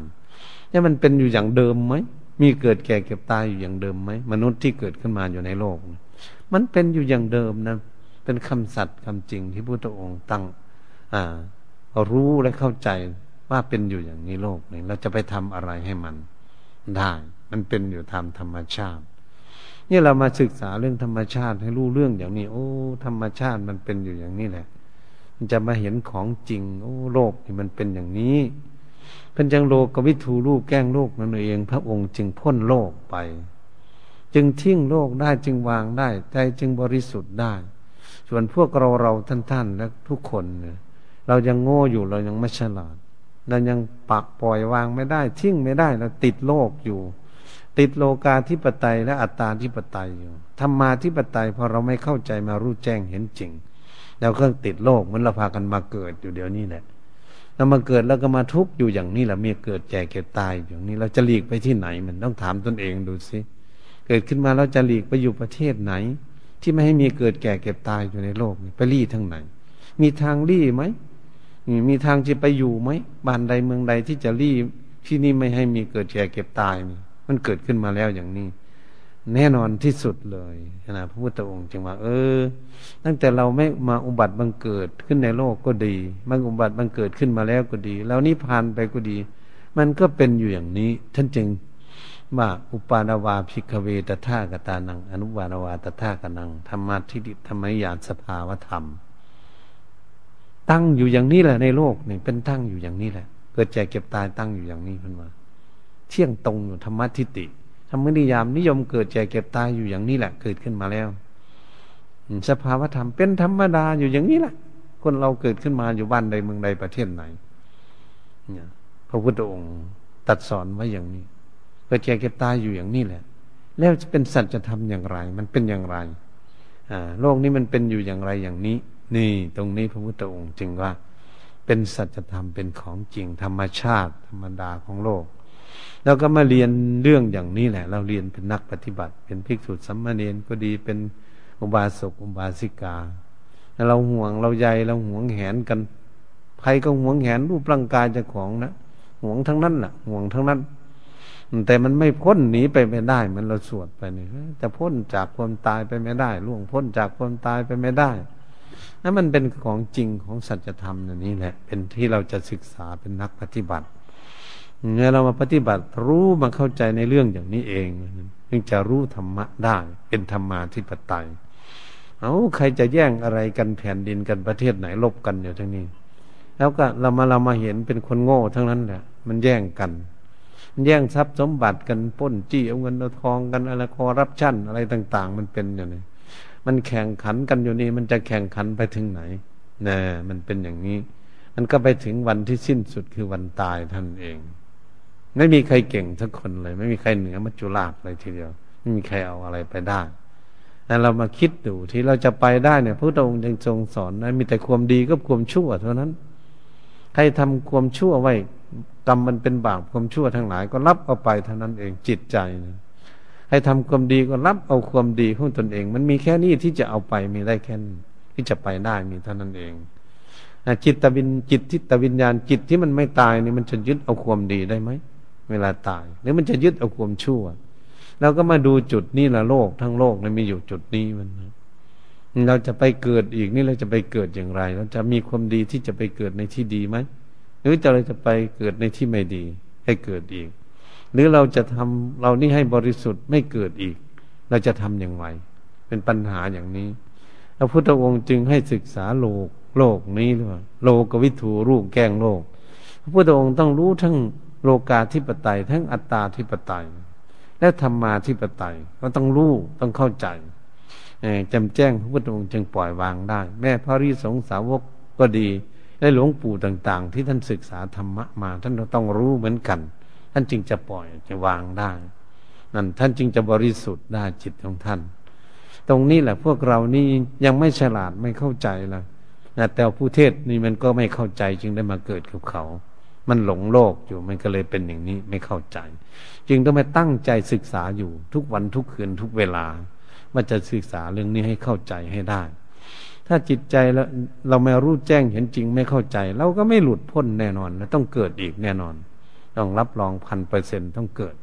เนี่ยมันเป็นอยู่อย่างเดิมไหม มีเกิดแก่เก็บตายอยู่อย่างเดิมไหมมนุษย์ที่เกิดขึ้นมาอยู่ในโลก มันเป็นอยู่อย่างเดิมนะ เป็นคำสัตย์คำจริงที่พระองค์ตั้ง อ่า รู้และเข้าใจว่าเป็นอยู่อย่างนี้โลกนี้เราจะไปทำอะไรให้มันได้ มันเป็นอยู่ตามธรรมชาตินี่เรามาศึกษาเรื่องธรรมชาติให้รู้เรื่องอย่างนี้ โอ้ ธรรมชาติมันเป็นอยู่อย่างนี้แหละ มันจะมาเห็นของจริง โอ้ โลกนี่มันเป็นอย่างนี้ เป็นจังโลกวิถูลูกแก้งโลกนั่นเอง พระองค์จึงพ้นโลกไป จึงทิ้งโลกได้จึงวางได้ ใจจึงบริสุทธิ์ได้ ส่วนพวกเราเราท่านท่านและทุกคนเนี่ยเรายังโง่อยู่เรายังไม่ฉลาดเรายังปักปล่อยวางไม่ได้ ทิ้งไม่ได้เราติดโลกอยู่ ติดโลกาธิปไตยและอัตตาธิปไตยอยู่ธรรมาธิปไตยพอเราไม่เข้าใจมารู้แจ้งเห็นจริงเราก็ติดโลกเหมือนเราพากันมาเกิดอยู่เดี๋ยวนี้แหละ เรามาเกิดแล้วก็มาทุกข์อยู่อย่างนี้แหละมีเกิดแก่เก็บตายอย่างนี้ เราจะหลีกไปที่ไหน มันต้องถามตนเองดูสิเกิดขึ้นมาเราจะหลีกไปอยู่ประเทศไหน ที่ไม่ให้มีเกิดแก่เก็บตายอยู่ในโลกไปรีทั้งไหน มีทางรีไหมมีทางจะไปอยู่ไหมบ้านใดเมืองใดที่จะรีที่นี่ไม่ให้มีเกิดแก่เก็บตายมันเกิดขึ้นมาแล้วอย่างนี้ แน่นอนที่สุดเลยนะพระพุทธองค์จึงว่า เออ ตั้งแต่เราไม่มาอุบัติบังเกิดขึ้นในโลกก็ดีมาอุบัติบังเกิดขึ้นมาแล้วก็ดี แล้วนิพพานไปก็ดี มันก็เป็นอยู่อย่างนี้ ท่านจึงว่าอุปานาวาภิกเวตถากตานัง อนุวานาวาตถากนังธรรมะทิฏฐิธรรมยานสภาวธรรม ตั้งอยู่อย่างนี้แหละในโลกนี่เป็นตั้งอยู่อย่างนี้แหละ เกิดแก่เก็บตายตั้งอยู่อย่างนี้เพิ่นว่าเที่ยงตรงอยู่ธรรมทิฏฐิ ธรรมนิยามนิยมเกิดแก่เก็บตายอยู่อย่างนี้แหละ เกิดขึ้นมาแล้วสภาวธรรมเป็นธรรมดาอยู่อย่างนี้แหละ คนเราเกิดขึ้นมาอยู่บ้านใดเมืองใดประเทศไหนพระพุทธองค์ตัดสอนไว้อย่างนี้เกิดแก่เก็บตายอยู่อย่างนี้แหละ แล้วจะเป็นสัจธรรมอย่างไร มันเป็นอย่างไรอ่าโลกนี้มันเป็นอยู่อย่างไรอย่างนี้ นี่ตรงนี้พระพุทธองค์จึงว่า เป็นสัจธรรมเป็นของจริงธรรมชาติ ธรรมดาของโลก เราก็มาเรียนเรื่องอย่างนี้แหละ เราเรียนเป็นนักปฏิบัติ เป็นภิกษุสัมมาเนนก็ดีเป็นอุบาสกอุบาสิกาเราห่วงเราใยเราห่วงแหนกันใครก็ห่วงแหนรูปร่างกายเจ้าของนะห่วงทั้งนั้นแหละห่วงทั้งนั้น แต่มันไม่พ้นหนีไปไม่ได้มันเราสวดไปนี่จะพ้นจากความตายไปไม่ได้ล่วงพ้นจากความตายไปไม่ได้นั่นมันเป็นของจริงของสัจธรรมนี่แหละ เป็นที่เราจะศึกษาเป็นนักปฏิบัติ เมื่อเรามาปฏิบัติรู้มาเข้าใจในเรื่องอย่างนี้เองจึงจะรู้ธรรมะได้ เป็นธรรมาธิปไตยเอาใครจะแย่งอะไรกันแผ่นดินกันประเทศไหนลบกันอยู่ทั้งนี้ แล้วก็เรามาเรามาเห็นเป็นคนโง่ทั้งนั้นแหละมันแย่งกัน แย่งทรัพย์สมบัติกันป้นจี้เอาเงินเอาทองกันอะไรคอรับชั่นอะไรต่าง ๆ มันเป็นอย่างนี้มันแข่งขันกันอยู่นี่มันจะแข่งขันไปถึงไหนนะมันเป็นอย่างนี้ มันก็ไปถึงวันที่สิ้นสุดคือวันตายท่านเอง ไม่มีใครเก่งทุกคนเลย ไม่มีใครเหนือมัจจุราชเลยทีเดียว ไม่มีใครเอาอะไรไปได้แต่เรามาคิดดูที่เราจะไปได้เนี่ยพระองค์ยังทรงสอนนะมีแต่ความดีกับความชั่วเท่านั้น ใครทำความชั่วไว้กรรมมันเป็นบาปความชั่วทั้งหลาย ก็รับเอาไปเท่านั้นเองจิตใจให้ทำความดีก็รับเอาความดีของตนเอง มันมีแค่นี้ที่จะเอาไปมีได้แค่นี้ที่จะไปได้มีเท่านั้นเองจิตตวินจิตทิตวิญญาณจิตที่มันไม่ตายนี่มันจะยึดเอาความดีได้ไหม เวลาตาย หรือมันจะยึดเอาความชั่วเราก็มาดูจุดนี้ละโลกทั้งโลกมันมีอยู่จุดนี้มันเราจะไปเกิดอีกนี่เราจะไปเกิดอย่างไร เราจะมีความดีที่จะไปเกิดในที่ดีไหมหรือจะเราจะไปเกิดในที่ไม่ดี ให้เกิดอีก หรือเราจะทำเรานี่ให้บริสุทธิ์ไม่เกิดอีก เราจะทำอย่างไรเป็นปัญหาอย่างนี้พระพุทธองค์จึงให้ศึกษาโลกโลกนี้หรือว่าโลกวิถูรูปแกงโลก พระพุทธองค์ต้องรู้ทั้ง โลกาธิปไตย ทั้งอัตตาธิปไตย และธรรมาธิปไตยก็ต้องรู้ต้องเข้าใจจำแจ้งพระพุทธองค์จึงปล่อยวางได้ แม่พระริสงสาวกก็ดีและหลวงปู่ต่างๆ ที่ท่านศึกษาธรรมะมา ท่านต้องรู้เหมือนกัน ท่านจึงจะปล่อยจะวางได้ นั่นท่านจึงจะบริสุทธิ์ได้จิตของท่าน ตรงนี้แหละพวกเรานี่ยังไม่ฉลาดไม่เข้าใจละแต่ผู้เทศนี่มันก็ไม่เข้าใจจึงได้มาเกิดกับเขา มันหลงโลกอยู่ มันก็เลยเป็นอย่างนี้ไม่เข้าใจ จึงต้องไปตั้งใจศึกษาอยู่ทุกวันทุกคืนทุกเวลา ว่าจะศึกษาเรื่องนี้ให้เข้าใจให้ได้ ถ้าจิตใจแล้วเราไม่รู้แจ้งเห็นจริงไม่เข้าใจ เราก็ไม่หลุดพ้นแน่นอนต้องเกิดอีกแน่นอน ต้องรับรองพันเปอร์เซ็นต้องเกิด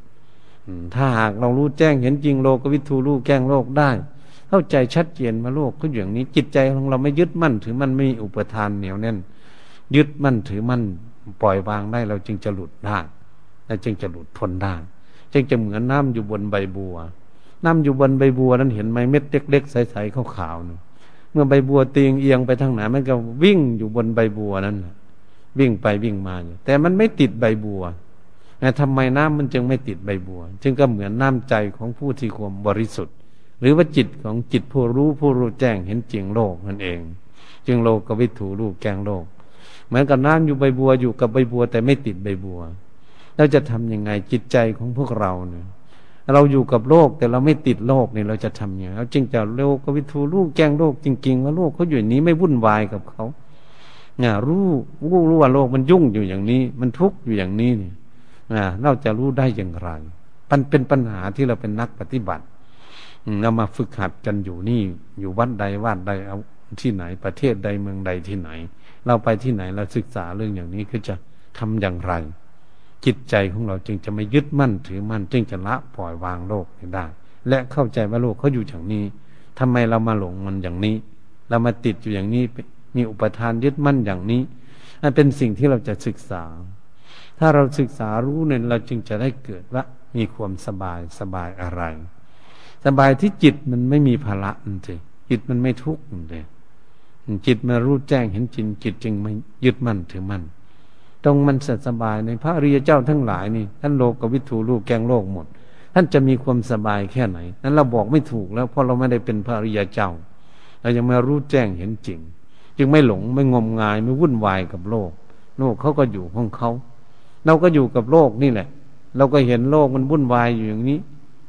ถ้าหากเรารู้แจ้งเห็นจริงโลกวิทูรู้แก้งโลกได้ เข้าใจชัดเจนมาโลกก็อย่างนี้ จิตใจของเราไม่ยึดมั่นถือมันไม่มีอุปทานเหนียวแน่นยึดมั่นถือมั่น ปล่อยวางได้เราจึงจะหลุดได้และจึงจะหลุดพ้นได้จึงจะเหมือนน้ำอยู่บนใบบัว น้ำอยู่บนใบบัวนั้นเห็นไหมเม็ดเล็กๆใสๆขาวๆเมื่อใบบัวตีงเอียงไปทางไหนมันก็วิ่งอยู่บนใบบัวนั้นวิ่งไปวิ่งมาอยู่แต่มันไม่ติดใบบัวแต่ทำไมน้ำมันจึงไม่ติดใบบัว จึงก็เหมือนน้ำใจของผู้ที่ความบริสุทธิ์ หรือว่าจิตของจิตผู้รู้ผู้รู้แจ้งเห็นจริงโลกนั่นเอง จึงโลกกวิถูรูปแกงโลก เหมือนกับน้ำอยู่ใบบัวอยู่กับใบบัว แต่ไม่ติดใบบัวเราจะทํำยังไงจิตใจของพวกเราเนี่ยเราอยู่กับโลกแต่เราไม่ติดโลกเนี่ยเราจะทำอย่างไรเราจึงจะโลกวิทูลูกแจ้งโลกจริง ๆ ว่าโลกเขาอยู่นี้ไม่วุ่นวายกับเขาเนี่ยรู้รู้รู้ว่าโลกมันยุ่งอยู่อย่างนี้ มันทุกข์อยู่อย่างนี้เนี่ยเราจะรู้ได้อย่างไรมันเป็นปัญหาที่เราเป็นนักปฏิบัติเรามาฝึกหัดกันอยู่นี่ อยู่วัดใดวัดใดเอาที่ไหน ประเทศใดเมืองใดที่ไหน เราไปที่ไหนเราศึกษาเรื่องอย่างนี้คือจะทำอย่างไร จิตใจของเราจึงจะไม่ยึดมั่นถือมั่น จึงจะละปล่อยวางโลกได้ และเข้าใจว่าโลกเขาอยู่อย่างนี้ทำไมเรามาหลงมันอย่างนี้ เรามาติดอยู่อย่างนี้มีอุปทานยึดมั่นอย่างนี้อันเป็นสิ่งที่เราจะศึกษา ถ้าเราศึกษารู้เนี่ยเราจึงจะได้เกิดว่ามีความสบายสบายอะไร สบายที่จิตมันไม่มีภาระนั่นเองจิตมันไม่ทุกข์นั่นเอง จิตมารู้แจ้งเห็นจริงจิตจึงไม่ยึดมั่นถือมั่นตรงมันสบายในพระริยเจ้าทั้งหลายนี่ท่านโลกกับวิถูลูกแกงโลกหมด ท่านจะมีความสบายแค่ไหน นั้นเราบอกไม่ถูกแล้วเพราะเราไม่ได้เป็นพระริยเจ้า เรายังไม่รู้แจ้งเห็นจริง จึงไม่หลงไม่งมงายไม่วุ่นวายกับโลก โลกเขาก็อยู่ของเขา เราก็อยู่กับโลกนี่แหละ เราก็เห็นโลกมันวุ่นวายอยู่อย่างนี้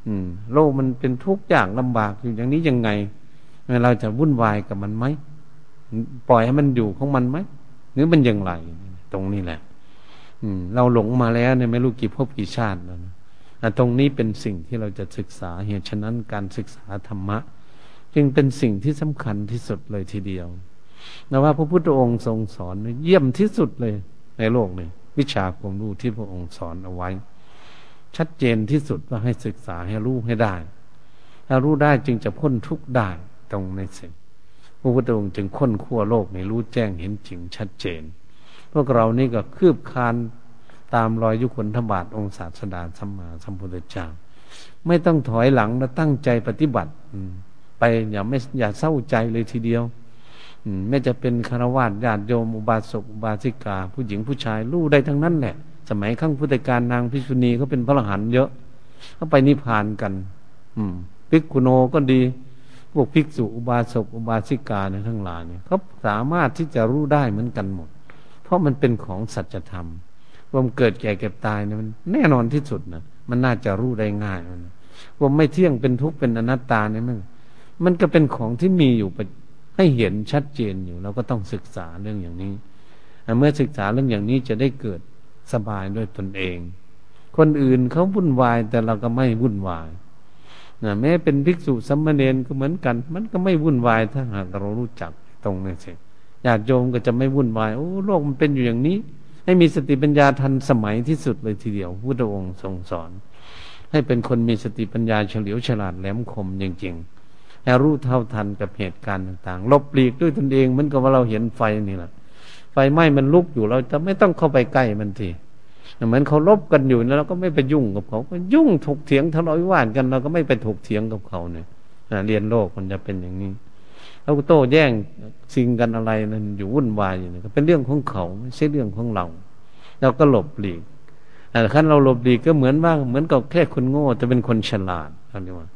อืม โลกมันเป็นทุกข์ยากลำบากอยู่อย่างนี้ยังไงเราจะวุ่นวายกับมันไหม ปล่อยให้มันอยู่ของมันไหมหรือมันยังไร ตรงนี้แหละเราหลงมาแล้วเนี่ยไม่รู้กี่ภพกี่ชาติแล้วนะตรงนี้เป็นสิ่งที่เราจะศึกษาเหตุฉะนั้นการศึกษาธรรมะ จึงเป็นสิ่งที่สำคัญที่สุดเลยทีเดียวนะว่าพระพุทธองค์ทรงสอนเยี่ยมที่สุดเลย ในโลกเลยวิชาความรู้ที่พระองค์สอนเอาไว้ ชัดเจนที่สุดว่าให้ศึกษาให้รู้ให้ได้ ถ้ารู้ได้จึงจะพ้นทุกข์ได้ตรงในสิ่ง พระพุทธองค์จึงค้นขั้วโลกในรู้แจ้งเห็นจริงชัดเจน พวกเรานี่ก็คืบคานตามรอยยุคนธบาทองศาสดาสัมมาสัมพุทธเจ้าไม่ต้องถอยหลังและตั้งใจปฏิบัติไปอย่าไม่อย่าเศร้าใจเลยทีเดียวไม่จะเป็นคารวะญาติโยมอุบาสกอุบาสิกา ผู้หญิงผู้ชายรู้ได้ทั้งนั้นแหละ สมัยขั้งพุทธการนางพิษุณีเขาเป็นพระอรหันต์เยอะเขาไปนิพพานกัน อืมภิกุโนก็ดี พวกภิกษุอุบาสกอุบาสิกาในทั้งหลายเนี่ยเขาสามารถที่จะรู้ได้เหมือนกันหมด เพราะมันเป็นของสัจธรรมว่ามันเกิดแก่เก็บตายเนี่ยมันแน่นอนที่สุดนะมันน่าจะรู้ได้ง่ายมันว่าไม่เที่ยงเป็นทุกข์เป็นอนัตตาเนี่ยมันมันก็เป็นของที่มีอยู่ให้เห็นชัดเจนอยู่เราก็ต้องศึกษาเรื่องอย่างนี้เมื่อศึกษาเรื่องอย่างนี้จะได้เกิดสบายด้วยตนเอง คนอื่นเขาวุ่นวายแต่เราก็ไม่วุ่นวาย นะแม้เป็นภิกษุสัมมาเนนก็เหมือนกัน มันก็ไม่วุ่นวายถ้าหากเรารู้จักตรงนี้สิญาติโยมก็จะไม่วุ่นวายโอ้โลกมันเป็นอยู่อย่างนี้ ให้มีสติปัญญาทันสมัยที่สุดเลยทีเดียวพุทธองค์ทรงสอน ให้เป็นคนมีสติปัญญาเฉลียวฉลาดแหลมคมจริงๆให้รู้เท่าทันกับเหตุการณ์ต่างๆลบหลีกด้วยตนเองเหมือนกับว่าเราเห็นไฟนี่แหละไฟไหม้มันลุกอยู่เราจะไม่ต้องเข้าไปใกล้มันที เหมือนเขาลบกันอยู่แล้วเราก็ไม่ไปยุ่งกับเขาก็ยุ่งถกเถียงทะเลาะวิวาทกันเราก็ไม่ไปถกเถียงกับเขาเนี่ยเรียนโลกมันจะเป็นอย่างนี้เขาโต้แย่งสิ่งกันอะไรนั่นอยู่วุ่นวายอยู่นี่ก็เป็นเรื่องของเขาไม่ใช่เรื่องของเราเราก็หลบหลีกแต่ขั้นเราหลบหลีกก็เหมือนว่าเหมือนกับแค่คนโง่จะเป็นคนฉลาดอะไรว่า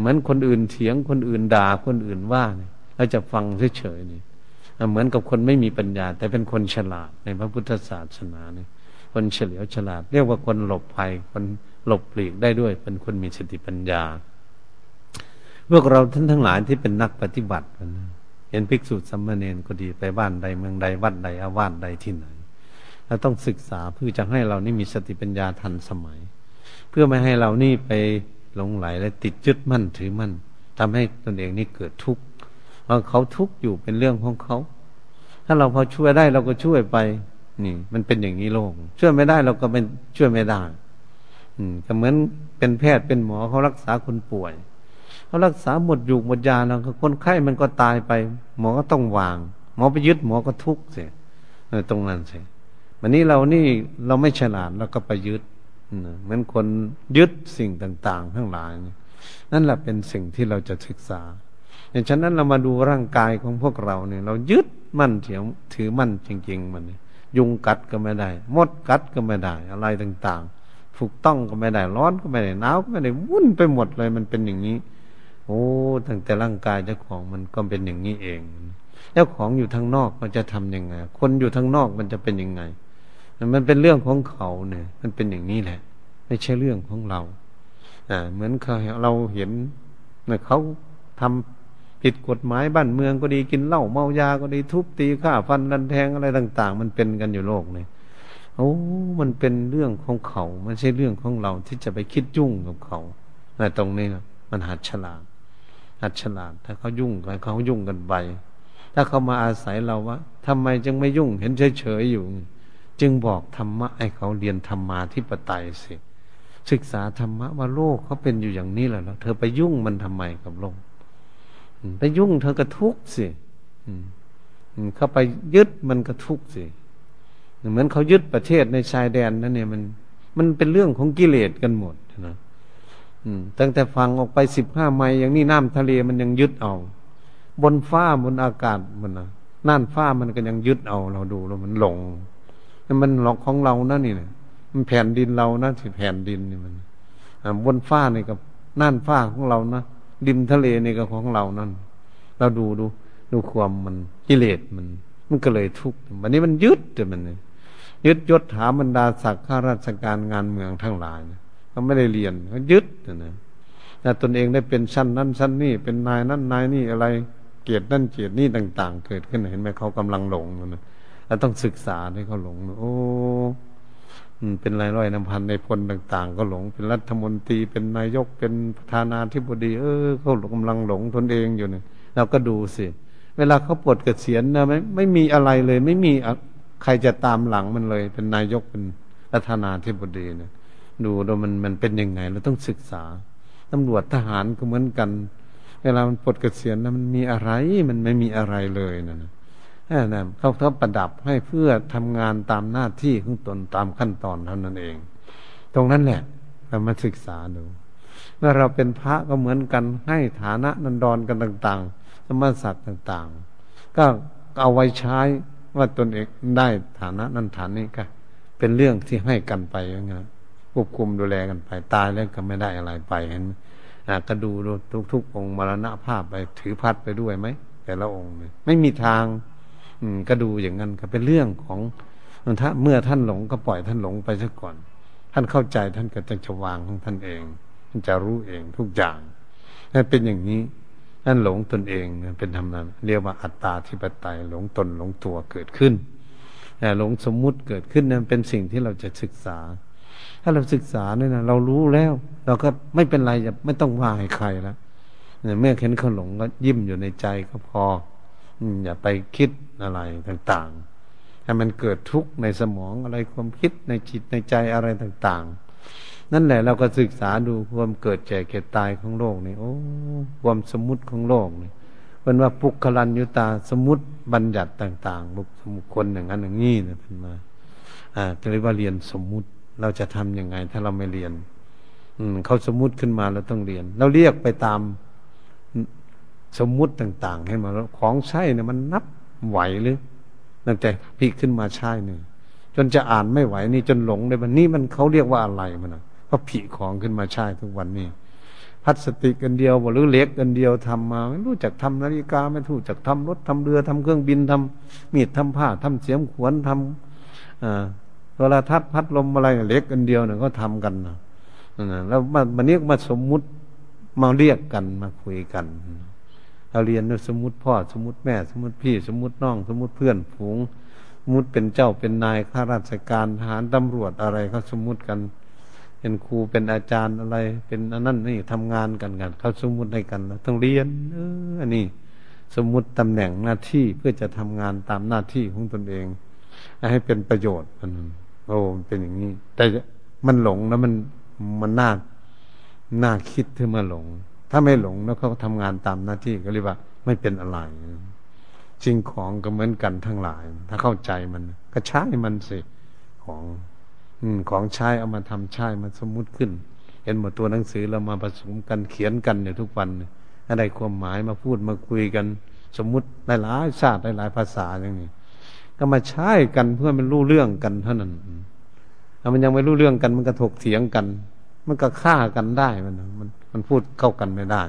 เหมือนคนอื่นเถียงคนอื่นด่าคนอื่นว่าเนี่ยเราจะฟังเฉยๆนี่เหมือนกับคนไม่มีปัญญา แต่เป็นคนฉลาดในพระพุทธศาสนาเนี่ย คนเฉลียวฉลาด เรียกว่าคนหลบภัย คนหลบหลีกได้ด้วย เป็นคนมีสติปัญญา พวกเราท่านทั้งหลายที่เป็นนักปฏิบัติเห็นภิกษุสัมมาเนนก็ดีไปบ้านใดเมืองใดวัดใดอาวาสใดที่ไหนเราต้องศึกษาเพื่อจะให้เรานี่มีสติปัญญาทันสมัย เพื่อไม่ให้เรานี่ไปหลงไหลและติดยึดมั่นถือมั่นทำให้ตนเองนี่เกิดทุกข์ว่าะเขาทุกข์อยู่เป็นเรื่องของเขา ถ้าเราพอช่วยได้เราก็ช่วยไป นี่ มันเป็นอย่างนี้โลกช่วยไม่ได้เราก็เป็นช่วยไม่ได้ อืมก็เหมือนเป็นแพทย์เป็นหมอเขารักษาคนป่วยเขารักษาหมดอยู่หมดยาแล้วคนไข้มันก็ตายไป หมอก็ต้องวาง หมอไปยึดหมอก็ทุกข์เสียตรงนั้นเสียวันนี้เรานี่เราไม่ฉลาดเราก็ไปยึดเหมือนคนยึดสิ่งต่าง ๆ ทั้งหลาย นั่นแหละเป็นสิ่งที่เราจะศึกษาอย่างฉะนั้นเรามาดูร่างกายของพวกเราเนี่ย เรายึดมั่นเถียงถือมั่นจริง ๆ มันยุ ยุงกัดก็ไม่ได้ มดกัดก็ไม่ได้ อะไรต่างๆถูกต้องก็ไม่ได้ ร้อนก็ไม่ได้หนาวก็ไม่ได้วุ่นไปหมดเลยมันเป็นอย่างนี้ โอ้ตั้งแต่ร่างกายเจ้าของมันก็เป็นอย่างนี้เองเจ้าของอยู่ทางนอกมันจะทํำยังไง คนอยู่ทางนอกมันจะเป็นยังไง มันเป็นเรื่องของเขาเนี่ย มันเป็นอย่างนี้แหละ ไม่ใช่เรื่องของเรา อ่า เหมือนเขาเราเห็นเนี่ยเขาทำ ผิดกฎหมายบ้านเมืองก็ดีกินเหล้าเมายาก็ดีทุบตีฆ่าฟันรันแทงอะไรต่าง ๆ มันเป็นกันอยู่โลกเนี่ยโอ้มันเป็นเรื่องของเขาไม่ใช่เรื่องของเราที่จะไปคิดยุ่งกับเขาแต่ตรงนี้นะมันหัดฉลาดหัดฉลาดถ้าเขายุ่งกันเขายุ่งกันไปถ้าเขามาอาศัยเราว่าทำไมจึงไม่ยุ่งเห็นเฉยๆอยู่ จึงบอกธรรมะให้เขาเรียนธรรมาที่ปไตยสิศึกษาธรรมะว่าโลกเขาเป็นอยู่อย่างนี้แหละแล้วเธอไปยุ่งมันทำไมกับโลก ไปยุ่งเธอก็ทุกข์สิเข้าไปยึดมันก็ทุกข์สิเหมือนเขายึดประเทศในชายแดนนั่นเนี่ยมัน มันเป็นเรื่องของกิเลสกันหมดนะตั้งแต่ฟังออกไปสิบห้าไมล์อย่างนี้น้ำทะเลมันยังยึดเอา บนฟ้าบนอากาศมันนะน่านฟ้ามันก็ยังยึดเอาเราดูแล้วมันหลงมันหลอกของเรานะนี่นะมันแผ่นดินเรานะที่แผ่นดินนี่มันบนฟ้านี่กับน่านฟ้าของเรานะ ดินทะเลนี่ก็ของเรานั่น เราดูดูดูความมันกิเลสมัน มันก็เลยทุกข์วันนี้มันยึดแต่มันยึดยศถาบรรดาศักดิ์ข้าราชการงานเมืองทั้งหลายเขาไม่ได้เรียนเขายึดนะแต่ตนเองได้เป็นชั้นนั้นชั้นนี้เป็นนายนั้นนายนี่อะไรเกียรตินั่นเกียรตินี่ต่าง ๆ เกิดขึ้นเห็นไหมเขากำลังหลงนะเราต้องศึกษาให้เขาหลง โอ้ เป็นรายร้อยนำพันในพลต่าง ๆ ก็หลง เป็นรัฐมนตรีเป็นนายกเป็นประธานาธิบดี เออเขากำลังหลงตนเองอยู่เนี่ยเราก็ดูสิเวลาเขาปลดเกษียณนะไม่ไม่มีอะไรเลย ไม่มีใครจะตามหลังมันเลย เป็นนายกเป็นประธานาธิบดีเนี่ยดูดูมันมันเป็นยังไง เราต้องศึกษาตำรวจทหารก็เหมือนกัน เวลามันปลดเกษียณนะมันมีอะไรมันไม่มีอะไรเลยนะ นั่นเขาเขาประดับให้เพื่อทำงานตามหน้าที่ของตนตามขั้นตอนเท่านั้นเอง ตรงนั้นแหละเรามาศึกษาดูเมื่อเราเป็นพระก็เหมือนกันให้ฐานะนันดรกันต่าง ๆ สมศักดิ์ต่างๆ ก็เอาไว้ใช้ว่าตนเองได้ฐานะนั้นฐานนี้ก็เป็นเรื่องที่ให้กันไปอย่างเงี้ยควบคุมดูแลกันไปตายแล้วก็ไม่ได้อะไรไปเห็นไหมก็ดูดูทุกๆองค์มรณะภาพไปถือพัดไปด้วยไหมแต่ละองค์ไม่มีทาง ก็ดูอย่างนั้นก็เป็นเรื่องของถ้าเมื่อท่านหลงก็ปล่อยท่านหลงไปซะก่อน ท่านเข้าใจท่านก็จะจะวางของท่านเอง ท่านจะรู้เองทุกอย่างถ้าเป็นอย่างนี้ท่านหลงตนเองเป็นธรรมนั้น เรียกว่าอัตตาธิปไตยหลงตนหลงตัวเกิดขึ้นแต่หลงสมมุติเกิดขึ้นนั้นเป็นสิ่งที่เราจะศึกษา ถ้าเราศึกษาเนี่ยนะเรารู้แล้ว เราก็ไม่เป็นไรจะไม่ต้องว่าให้ใครแล้วเมื่อเห็นเขาหลงก็ยิ้มอยู่ในใจก็พอ อย่าไปคิดอะไรต่างๆ ให้มันเกิดทุกข์ในสมองอะไรความคิดในจิตในใจอะไรต่าง ๆ นั่นแหละเราก็ศึกษาดูความเกิดแก่เก็บตายของโลกนี่โอ้ความสมมุติของโลกนี่เป็นว่าปุกคลันยุตาสมมติบัญญัติต่าง ๆ บุคคลอย่างนั้นอย่างนี้นะเป็นมาอ่าเรียกว่าเรียนสมมุติเราจะทํำยังไง ถ้าเราไม่เรียน อืมเขาสมมุติขึ้นมาเราต้องเรียน เราเรียกไปตาม สมมุติต่างๆ ให้มาแล้วของใช้เนี่ยมันนับไหวหรือตั้งแต่พีขึ้นมาใช่เนี่ยจนจะอ่านไม่ไหวนี่จนหลงเลยมันนี่มันเขาเรียกว่าอะไรมันนะก็ผีของขึ้นมาใช่ทุกวันนี้พัสติกันเดียวหรือเล็กกันเดียวทำมา ไม่รู้จักทำนาฬิกาไม่รู้จักทำรถทำเรือทำเครื่องบินทำมีดทำผ้าทำเสียมขวนทำอ่าโทรทัศน์พัดลมอะไรเล็กกันเดียวเนี่ยก็ทำกันนะแล้วมันนี้มาสมมุติมาเรียกกันมาคุยกัน เราเรียนสมมติพ่อสมมติแม่ สมมติพี่ สมมติน้อง สมมติเพื่อนฝูง สมมติเป็นเจ้าเป็นนายข้าราชการทหารตำรวจอะไรเขาสมมติกัน เป็นครูเป็นอาจารย์อะไร เป็นอันนั้นนี่ทำงานกันกันเขาสมมติให้กันต้องเรียน เอออันนี้สมมติตำแหน่งหน้าที่เพื่อจะทำงานตามหน้าที่ของตนเอง ให้เป็นประโยชน์มันโอ้เป็นอย่างนี้ แต่มันหลงแล้วมันมันน่าน่าคิดที่มาหลง ถ้าไม่หลงแล้วเขาทำงานตามหน้าที่ก็เรียกว่า ไม่เป็นอะไรสิ่งของก็เหมือนกันทั้งหลาย ถ้าเข้าใจมัน ก็ใช้มันสิของ อืของใช้เอามาทำใช้มาสมมุติขึ้น เห็นหมดตัวหนังสือเรามาผสมกันเขียนกันอยู่ทุกวันอะไรความหมายมาพูดมาคุยกัน สมมุติหลายๆชาติหลายๆภาษาอย่างนี้ ก็มาใช้กันเพื่อมันรู้เรื่องกันเท่านั้นถ้ามันยังไม่รู้เรื่องกัน มันก็ถกเถียงกัน มันก็ฆ่ากันได้มันมัน มันพูดเข้ากันไม่ได้